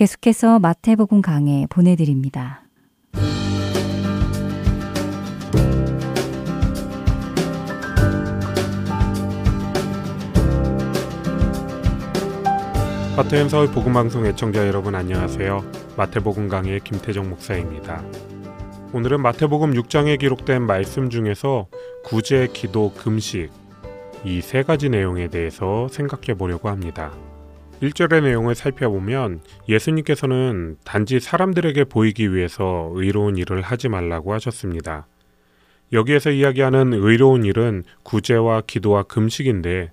계속해서 마태복음 강해 보내드립니다. 하트앤 서울 복음 방송 애청자 여러분 안녕하세요. 마태복음 강의 김태정 목사입니다. 오늘은 마태복음 6장에 기록된 말씀 중에서 구제, 기도, 금식 이 세 가지 내용에 대해서 생각해 보려고 합니다. 1절의 내용을 살펴보면 예수님께서는 단지 사람들에게 보이기 위해서 의로운 일을 하지 말라고 하셨습니다. 여기에서 이야기하는 의로운 일은 구제와 기도와 금식인데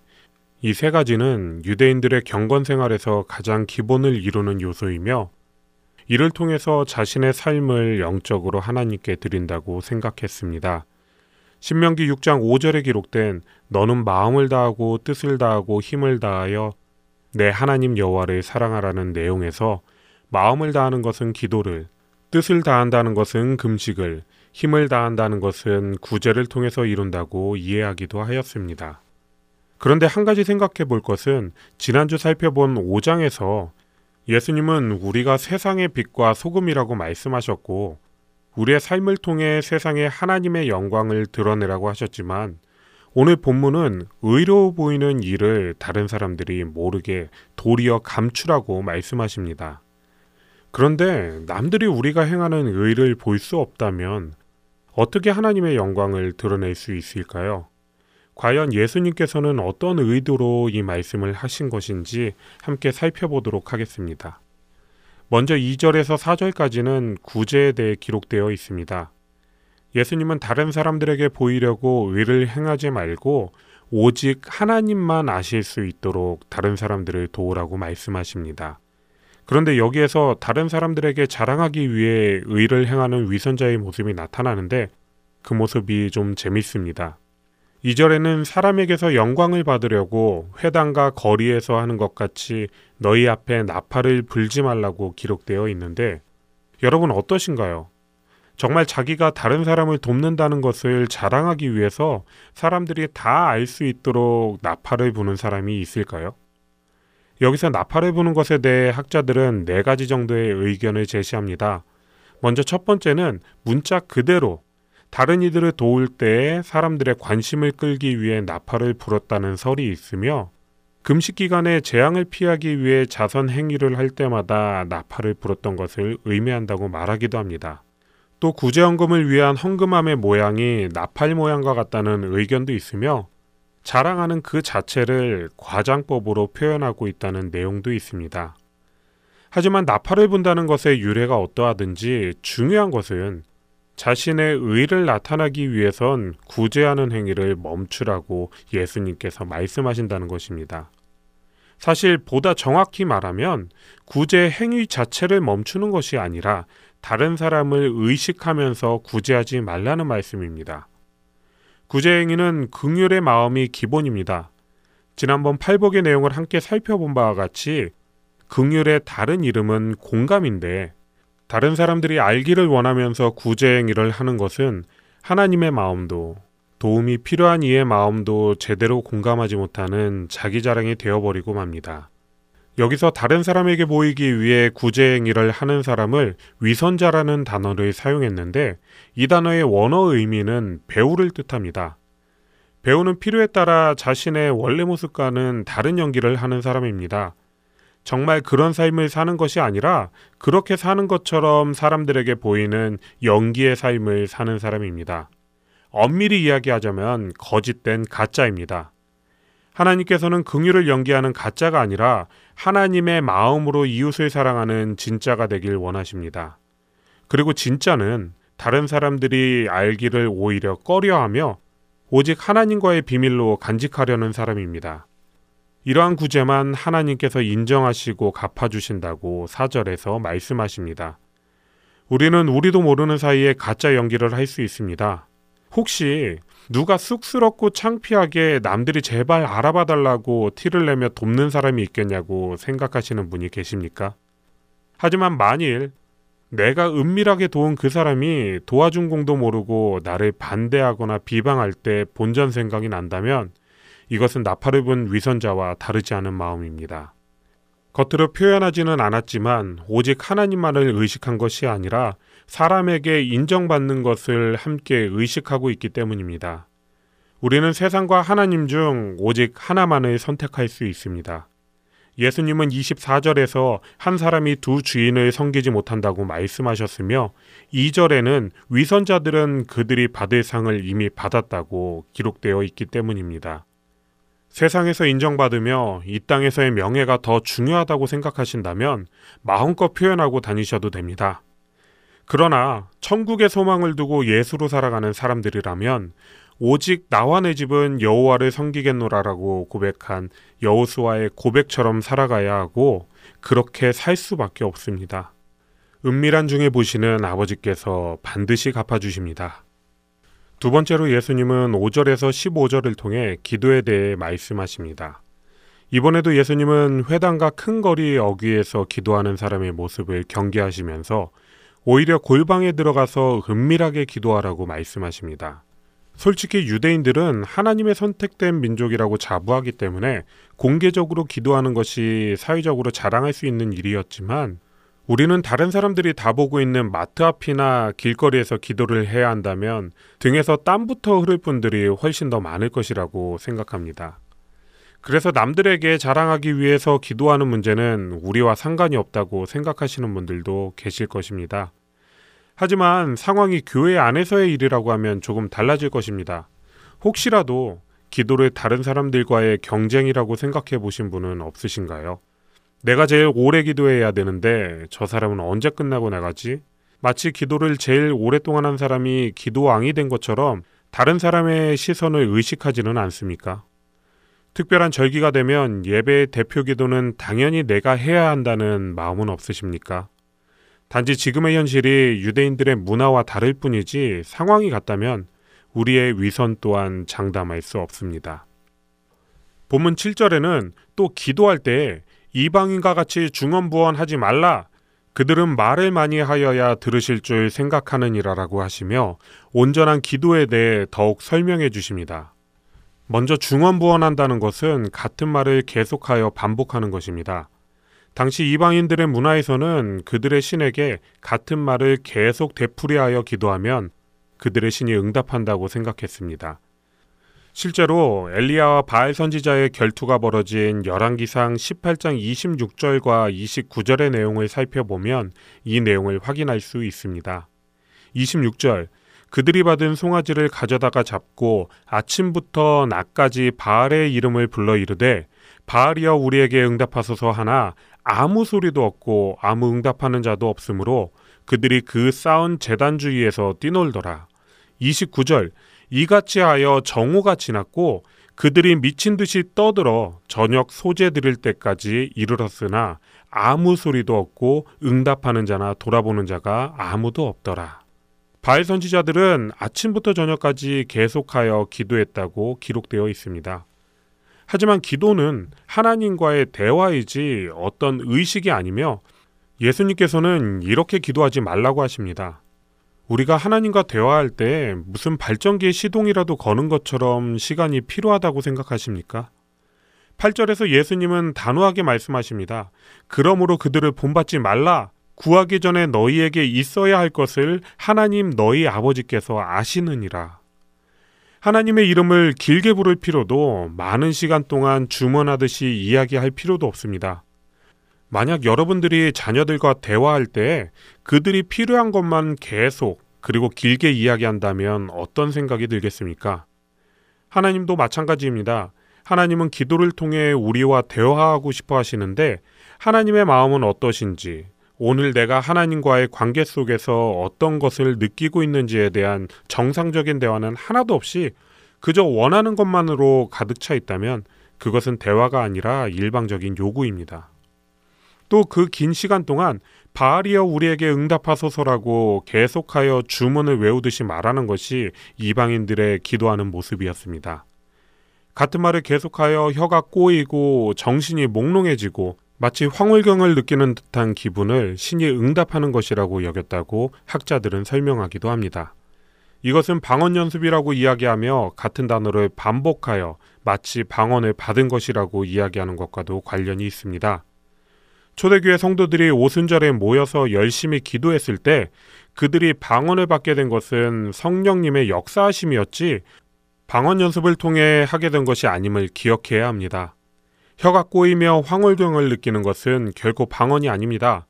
이 세 가지는 유대인들의 경건 생활에서 가장 기본을 이루는 요소이며 이를 통해서 자신의 삶을 영적으로 하나님께 드린다고 생각했습니다. 신명기 6장 5절에 기록된 너는 마음을 다하고 뜻을 다하고 힘을 다하여 내 하나님 여호와를 사랑하라는 내용에서 마음을 다하는 것은 기도를, 뜻을 다한다는 것은 금식을, 힘을 다한다는 것은 구제를 통해서 이룬다고 이해하기도 하였습니다. 그런데 한 가지 생각해 볼 것은 지난주 살펴본 5장에서 예수님은 우리가 세상의 빛과 소금이라고 말씀하셨고 우리의 삶을 통해 세상에 하나님의 영광을 드러내라고 하셨지만 오늘 본문은 의로워 보이는 일을 다른 사람들이 모르게 도리어 감추라고 말씀하십니다. 그런데 남들이 우리가 행하는 의를 볼 수 없다면 어떻게 하나님의 영광을 드러낼 수 있을까요? 과연 예수님께서는 어떤 의도로 이 말씀을 하신 것인지 함께 살펴보도록 하겠습니다. 먼저 2절에서 4절까지는 구제에 대해 기록되어 있습니다. 예수님은 다른 사람들에게 보이려고 의를 행하지 말고 오직 하나님만 아실 수 있도록 다른 사람들을 도우라고 말씀하십니다. 그런데 여기에서 다른 사람들에게 자랑하기 위해 의를 행하는 위선자의 모습이 나타나는데 그 모습이 좀 재밌습니다. 2절에는 사람에게서 영광을 받으려고 회당과 거리에서 하는 것 같이 너희 앞에 나팔을 불지 말라고 기록되어 있는데 여러분 어떠신가요? 정말 자기가 다른 사람을 돕는다는 것을 자랑하기 위해서 사람들이 다 알 수 있도록 나팔을 부는 사람이 있을까요? 여기서 나팔을 부는 것에 대해 학자들은 네 가지 정도의 의견을 제시합니다. 먼저 첫 번째는 문자 그대로 다른 이들을 도울 때 사람들의 관심을 끌기 위해 나팔을 불었다는 설이 있으며 금식 기간에 재앙을 피하기 위해 자선 행위를 할 때마다 나팔을 불었던 것을 의미한다고 말하기도 합니다. 또 구제헌금을 위한 헌금함의 모양이 나팔 모양과 같다는 의견도 있으며 자랑하는 그 자체를 과장법으로 표현하고 있다는 내용도 있습니다. 하지만 나팔을 분다는 것의 유래가 어떠하든지 중요한 것은 자신의 의를 나타나기 위해선 구제하는 행위를 멈추라고 예수님께서 말씀하신다는 것입니다. 사실 보다 정확히 말하면 구제 행위 자체를 멈추는 것이 아니라 다른 사람을 의식하면서 구제하지 말라는 말씀입니다. 구제 행위는 긍휼의 마음이 기본입니다. 지난번 팔복의 내용을 함께 살펴본 바와 같이 긍휼의 다른 이름은 공감인데 다른 사람들이 알기를 원하면서 구제 행위를 하는 것은 하나님의 마음도 도움이 필요한 이의 마음도 제대로 공감하지 못하는 자기 자랑이 되어버리고 맙니다. 여기서 다른 사람에게 보이기 위해 구제 행위를 하는 사람을 위선자라는 단어를 사용했는데 이 단어의 원어 의미는 배우를 뜻합니다. 배우는 필요에 따라 자신의 원래 모습과는 다른 연기를 하는 사람입니다. 정말 그런 삶을 사는 것이 아니라 그렇게 사는 것처럼 사람들에게 보이는 연기의 삶을 사는 사람입니다. 엄밀히 이야기하자면 거짓된 가짜입니다. 하나님께서는 긍휼을 연기하는 가짜가 아니라 하나님의 마음으로 이웃을 사랑하는 진짜가 되길 원하십니다. 그리고 진짜는 다른 사람들이 알기를 오히려 꺼려하며 오직 하나님과의 비밀로 간직하려는 사람입니다. 이러한 구제만 하나님께서 인정하시고 갚아주신다고 사절에서 말씀하십니다. 우리는 우리도 모르는 사이에 가짜 연기를 할 수 있습니다. 혹시 누가 쑥스럽고 창피하게 남들이 제발 알아봐 달라고 티를 내며 돕는 사람이 있겠냐고 생각하시는 분이 계십니까? 하지만 만일 내가 은밀하게 도운 그 사람이 도와준 공도 모르고 나를 반대하거나 비방할 때 본전 생각이 난다면 이것은 나팔을 분 위선자와 다르지 않은 마음입니다. 겉으로 표현하지는 않았지만 오직 하나님만을 의식한 것이 아니라 사람에게 인정받는 것을 함께 의식하고 있기 때문입니다. 우리는 세상과 하나님 중 오직 하나만을 선택할 수 있습니다. 예수님은 24절에서 한 사람이 두 주인을 섬기지 못한다고 말씀하셨으며 2절에는 위선자들은 그들이 받을 상을 이미 받았다고 기록되어 있기 때문입니다. 세상에서 인정받으며 이 땅에서의 명예가 더 중요하다고 생각하신다면 마음껏 표현하고 다니셔도 됩니다. 그러나 천국의 소망을 두고 예수로 살아가는 사람들이라면 오직 나와 내 집은 여호와를 섬기겠노라라고 고백한 여호수아의 고백처럼 살아가야 하고 그렇게 살 수밖에 없습니다. 은밀한 중에 보시는 아버지께서 반드시 갚아주십니다. 두 번째로 예수님은 5절에서 15절을 통해 기도에 대해 말씀하십니다. 이번에도 예수님은 회당과 큰 거리 어귀에서 기도하는 사람의 모습을 경계하시면서 오히려 골방에 들어가서 은밀하게 기도하라고 말씀하십니다. 솔직히 유대인들은 하나님의 선택된 민족이라고 자부하기 때문에 공개적으로 기도하는 것이 사회적으로 자랑할 수 있는 일이었지만 우리는 다른 사람들이 다 보고 있는 마트 앞이나 길거리에서 기도를 해야 한다면 등에서 땀부터 흐를 분들이 훨씬 더 많을 것이라고 생각합니다. 그래서 남들에게 자랑하기 위해서 기도하는 문제는 우리와 상관이 없다고 생각하시는 분들도 계실 것입니다. 하지만 상황이 교회 안에서의 일이라고 하면 조금 달라질 것입니다. 혹시라도 기도를 다른 사람들과의 경쟁이라고 생각해 보신 분은 없으신가요? 내가 제일 오래 기도해야 되는데 저 사람은 언제 끝나고 나가지? 마치 기도를 제일 오랫동안 한 사람이 기도왕이 된 것처럼 다른 사람의 시선을 의식하지는 않습니까? 특별한 절기가 되면 예배의 대표 기도는 당연히 내가 해야 한다는 마음은 없으십니까? 단지 지금의 현실이 유대인들의 문화와 다를 뿐이지 상황이 같다면 우리의 위선 또한 장담할 수 없습니다. 본문 7절에는 또 기도할 때 이방인과 같이 중언부언하지 말라. 그들은 말을 많이 하여야 들으실 줄 생각하느니라라고 하시며 온전한 기도에 대해 더욱 설명해 주십니다. 먼저 중언부언한다는 것은 같은 말을 계속하여 반복하는 것입니다. 당시 이방인들의 문화에서는 그들의 신에게 같은 말을 계속 되풀이하여 기도하면 그들의 신이 응답한다고 생각했습니다. 실제로 엘리야와 바알 선지자의 결투가 벌어진 열왕기상 18장 26절과 29절의 내용을 살펴보면 이 내용을 확인할 수 있습니다. 26절 그들이 받은 송아지를 가져다가 잡고 아침부터 낮까지 바알의 이름을 불러 이르되 바알이여 우리에게 응답하소서 하나 아무 소리도 없고 아무 응답하는 자도 없으므로 그들이 그 쌓은 재단 주위에서 뛰놀더라. 29절 이같이 하여 정오가 지났고 그들이 미친 듯이 떠들어 저녁 소재 드릴 때까지 이르렀으나 아무 소리도 없고 응답하는 자나 돌아보는 자가 아무도 없더라. 바알 선지자들은 아침부터 저녁까지 계속하여 기도했다고 기록되어 있습니다. 하지만 기도는 하나님과의 대화이지 어떤 의식이 아니며 예수님께서는 이렇게 기도하지 말라고 하십니다. 우리가 하나님과 대화할 때 무슨 발전기의 시동이라도 거는 것처럼 시간이 필요하다고 생각하십니까? 8절에서 예수님은 단호하게 말씀하십니다. 그러므로 그들을 본받지 말라. 구하기 전에 너희에게 있어야 할 것을 하나님 너희 아버지께서 아시느니라. 하나님의 이름을 길게 부를 필요도 많은 시간 동안 주문하듯이 이야기할 필요도 없습니다. 만약 여러분들이 자녀들과 대화할 때 그들이 필요한 것만 계속 그리고 길게 이야기한다면 어떤 생각이 들겠습니까? 하나님도 마찬가지입니다. 하나님은 기도를 통해 우리와 대화하고 싶어 하시는데 하나님의 마음은 어떠신지, 오늘 내가 하나님과의 관계 속에서 어떤 것을 느끼고 있는지에 대한 정상적인 대화는 하나도 없이 그저 원하는 것만으로 가득 차 있다면 그것은 대화가 아니라 일방적인 요구입니다. 또 그 긴 시간 동안 바알이여 우리에게 응답하소서라고 계속하여 주문을 외우듯이 말하는 것이 이방인들의 기도하는 모습이었습니다. 같은 말을 계속하여 혀가 꼬이고 정신이 몽롱해지고 마치 황홀경을 느끼는 듯한 기분을 신이 응답하는 것이라고 여겼다고 학자들은 설명하기도 합니다. 이것은 방언 연습이라고 이야기하며 같은 단어를 반복하여 마치 방언을 받은 것이라고 이야기하는 것과도 관련이 있습니다. 초대교회 성도들이 오순절에 모여서 열심히 기도했을 때 그들이 방언을 받게 된 것은 성령님의 역사하심이었지 방언 연습을 통해 하게 된 것이 아님을 기억해야 합니다. 혀가 꼬이며 황홀경을 느끼는 것은 결코 방언이 아닙니다.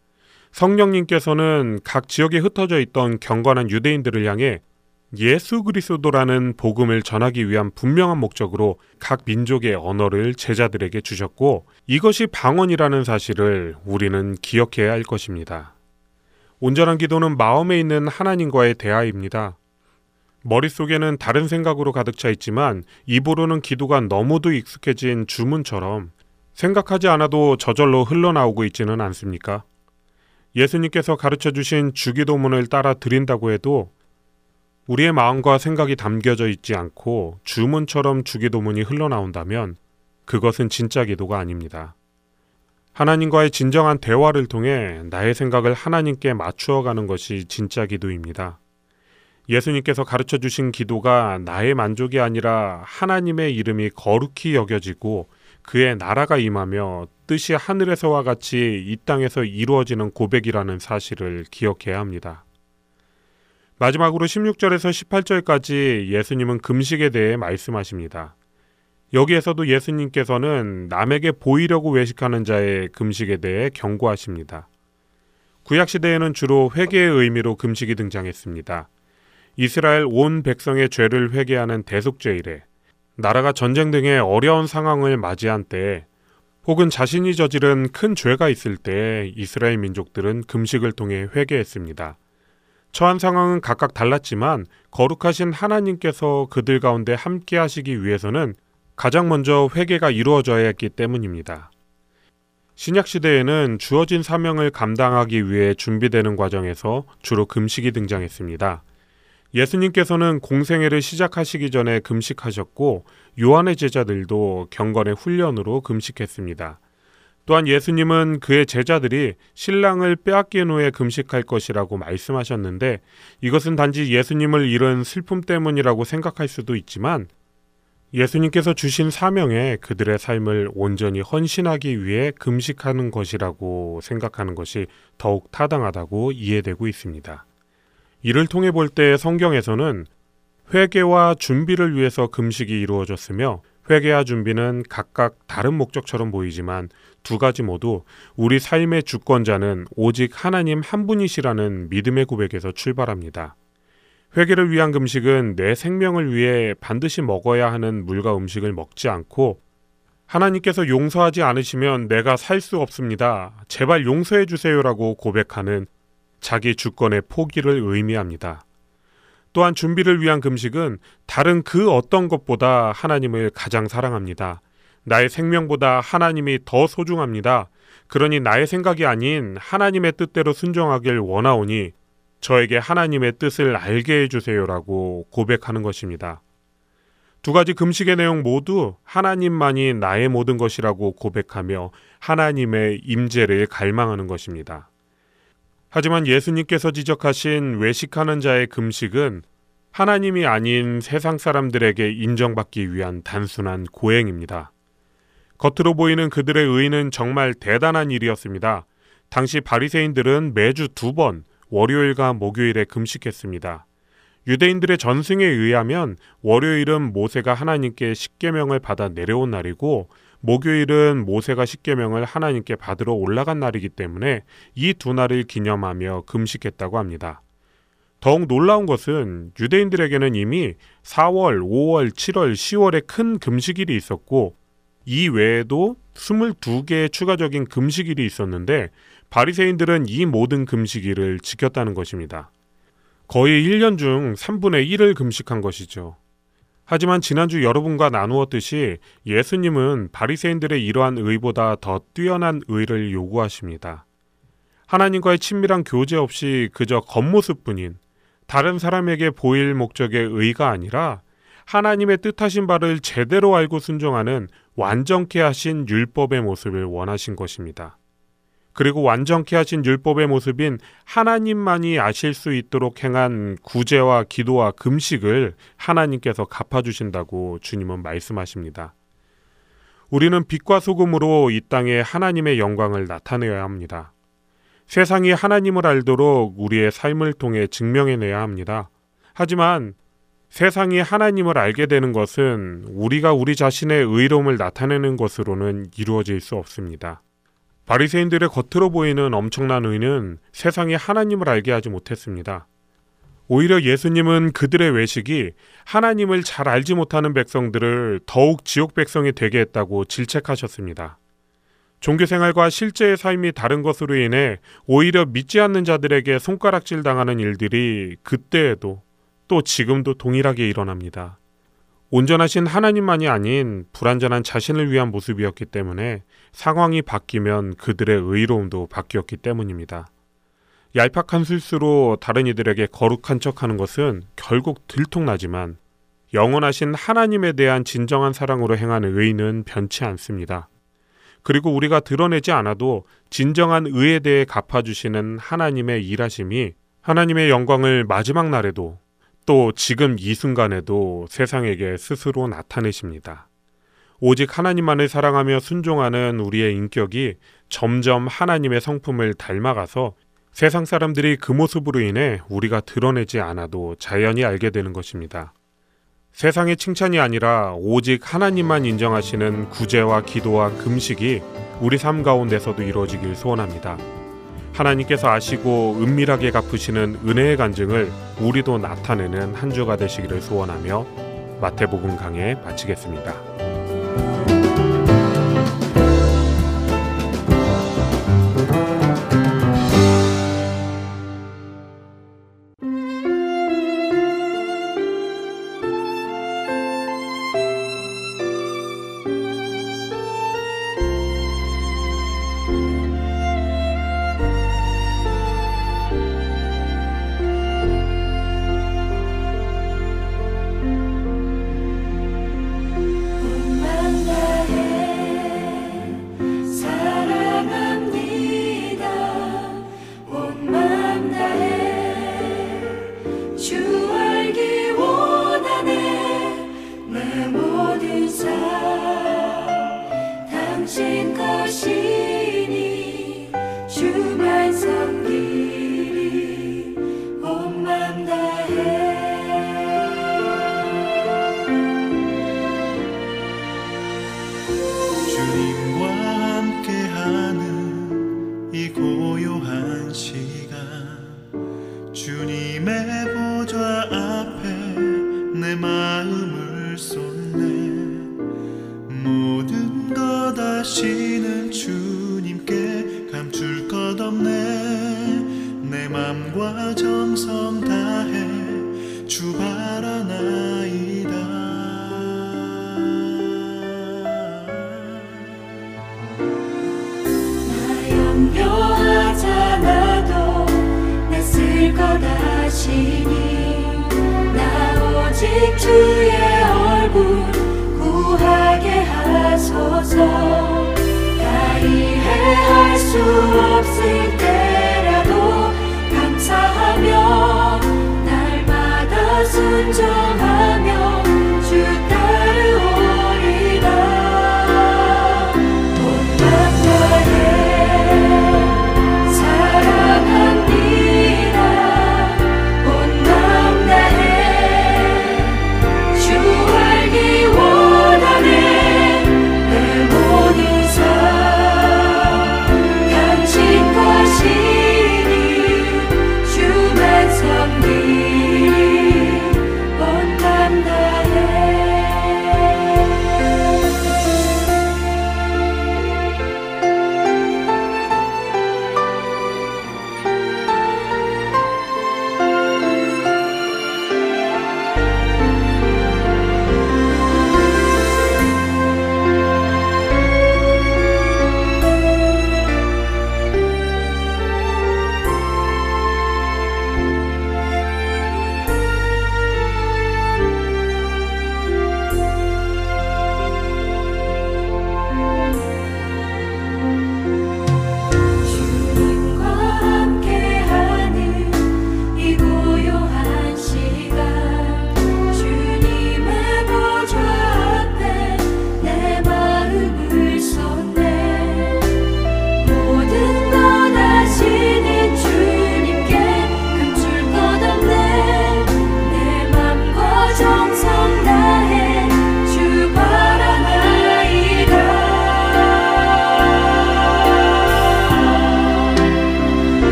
성령님께서는 각 지역에 흩어져 있던 경건한 유대인들을 향해 예수 그리스도라는 복음을 전하기 위한 분명한 목적으로 각 민족의 언어를 제자들에게 주셨고 이것이 방언이라는 사실을 우리는 기억해야 할 것입니다. 온전한 기도는 마음에 있는 하나님과의 대화입니다. 머릿속에는 다른 생각으로 가득 차 있지만 입으로는 기도가 너무도 익숙해진 주문처럼 생각하지 않아도 저절로 흘러나오고 있지는 않습니까? 예수님께서 가르쳐 주신 주기도문을 따라 드린다고 해도 우리의 마음과 생각이 담겨져 있지 않고 주문처럼 주기도문이 흘러나온다면 그것은 진짜 기도가 아닙니다. 하나님과의 진정한 대화를 통해 나의 생각을 하나님께 맞추어 가는 것이 진짜 기도입니다. 예수님께서 가르쳐 주신 기도가 나의 만족이 아니라 하나님의 이름이 거룩히 여겨지고 그의 나라가 임하며 뜻이 하늘에서와 같이 이 땅에서 이루어지는 고백이라는 사실을 기억해야 합니다. 마지막으로 16절에서 18절까지 예수님은 금식에 대해 말씀하십니다. 여기에서도 예수님께서는 남에게 보이려고 외식하는 자의 금식에 대해 경고하십니다. 구약 시대에는 주로 회개의 의미로 금식이 등장했습니다. 이스라엘 온 백성의 죄를 회개하는 대속죄일에 나라가 전쟁 등의 어려운 상황을 맞이한 때에 혹은 자신이 저지른 큰 죄가 있을 때 이스라엘 민족들은 금식을 통해 회개했습니다. 처한 상황은 각각 달랐지만 거룩하신 하나님께서 그들 가운데 함께 하시기 위해서는 가장 먼저 회개가 이루어져야 했기 때문입니다. 신약 시대에는 주어진 사명을 감당하기 위해 준비되는 과정에서 주로 금식이 등장했습니다. 예수님께서는 공생애를 시작하시기 전에 금식하셨고 요한의 제자들도 경건의 훈련으로 금식했습니다. 또한 예수님은 그의 제자들이 신랑을 빼앗긴 후에 금식할 것이라고 말씀하셨는데 이것은 단지 예수님을 잃은 슬픔 때문이라고 생각할 수도 있지만 예수님께서 주신 사명에 그들의 삶을 온전히 헌신하기 위해 금식하는 것이라고 생각하는 것이 더욱 타당하다고 이해되고 있습니다. 이를 통해 볼 때 성경에서는 회개와 준비를 위해서 금식이 이루어졌으며 회개와 준비는 각각 다른 목적처럼 보이지만 두 가지 모두 우리 삶의 주권자는 오직 하나님 한 분이시라는 믿음의 고백에서 출발합니다. 회개를 위한 금식은 내 생명을 위해 반드시 먹어야 하는 물과 음식을 먹지 않고 하나님께서 용서하지 않으시면 내가 살 수 없습니다. 제발 용서해 주세요라고 고백하는 자기 주권의 포기를 의미합니다. 또한 준비를 위한 금식은 다른 그 어떤 것보다 하나님을 가장 사랑합니다. 나의 생명보다 하나님이 더 소중합니다. 그러니 나의 생각이 아닌 하나님의 뜻대로 순종하길 원하오니 저에게 하나님의 뜻을 알게 해주세요라고 고백하는 것입니다. 두 가지 금식의 내용 모두 하나님만이 나의 모든 것이라고 고백하며 하나님의 임재를 갈망하는 것입니다. 하지만 예수님께서 지적하신 외식하는 자의 금식은 하나님이 아닌 세상 사람들에게 인정받기 위한 단순한 고행입니다. 겉으로 보이는 그들의 의는 정말 대단한 일이었습니다. 당시 바리새인들은 매주 두 번 월요일과 목요일에 금식했습니다. 유대인들의 전승에 의하면 월요일은 모세가 하나님께 십계명을 받아 내려온 날이고 목요일은 모세가 십계명을 하나님께 받으러 올라간 날이기 때문에 이 두 날을 기념하며 금식했다고 합니다. 더욱 놀라운 것은 유대인들에게는 이미 4월, 5월, 7월, 10월에 큰 금식일이 있었고 이 외에도 22개의 추가적인 금식일이 있었는데 바리새인들은 이 모든 금식일을 지켰다는 것입니다. 거의 1년 중 3분의 1을 금식한 것이죠. 하지만 지난주 여러분과 나누었듯이 예수님은 바리새인들의 이러한 의보다 더 뛰어난 의를 요구하십니다. 하나님과의 친밀한 교제 없이 그저 겉모습뿐인 다른 사람에게 보일 목적의 의가 아니라 하나님의 뜻하신 바를 제대로 알고 순종하는 완전케 하신 율법의 모습을 원하신 것입니다. 그리고 완전케 하신 율법의 모습인 하나님만이 아실 수 있도록 행한 구제와 기도와 금식을 하나님께서 갚아주신다고 주님은 말씀하십니다. 우리는 빛과 소금으로 이 땅에 하나님의 영광을 나타내야 합니다. 세상이 하나님을 알도록 우리의 삶을 통해 증명해내야 합니다. 하지만 세상이 하나님을 알게 되는 것은 우리가 우리 자신의 의로움을 나타내는 것으로는 이루어질 수 없습니다. 바리새인들의 겉으로 보이는 엄청난 의는 세상이 하나님을 알게 하지 못했습니다. 오히려 예수님은 그들의 외식이 하나님을 잘 알지 못하는 백성들을 더욱 지옥 백성이 되게 했다고 질책하셨습니다. 종교 생활과 실제의 삶이 다른 것으로 인해 오히려 믿지 않는 자들에게 손가락질 당하는 일들이 그때에도 또 지금도 동일하게 일어납니다. 온전하신 하나님만이 아닌 불완전한 자신을 위한 모습이었기 때문에 상황이 바뀌면 그들의 의로움도 바뀌었기 때문입니다. 얄팍한 실수로 다른 이들에게 거룩한 척하는 것은 결국 들통나지만 영원하신 하나님에 대한 진정한 사랑으로 행하는 의는 변치 않습니다. 그리고 우리가 드러내지 않아도 진정한 의에 대해 갚아주시는 하나님의 일하심이 하나님의 영광을 마지막 날에도 또 지금 이 순간에도 세상에게 스스로 나타내십니다. 오직 하나님만을 사랑하며 순종하는 우리의 인격이 점점 하나님의 성품을 닮아가서 세상 사람들이 그 모습으로 인해 우리가 드러내지 않아도 자연히 알게 되는 것입니다. 세상의 칭찬이 아니라 오직 하나님만 인정하시는 구제와 기도와 금식이 우리 삶 가운데서도 이루어지길 소원합니다. 하나님께서 아시고 은밀하게 갚으시는 은혜의 간증을 우리도 나타내는 한 주가 되시기를 소원하며 마태복음 강해 마치겠습니다.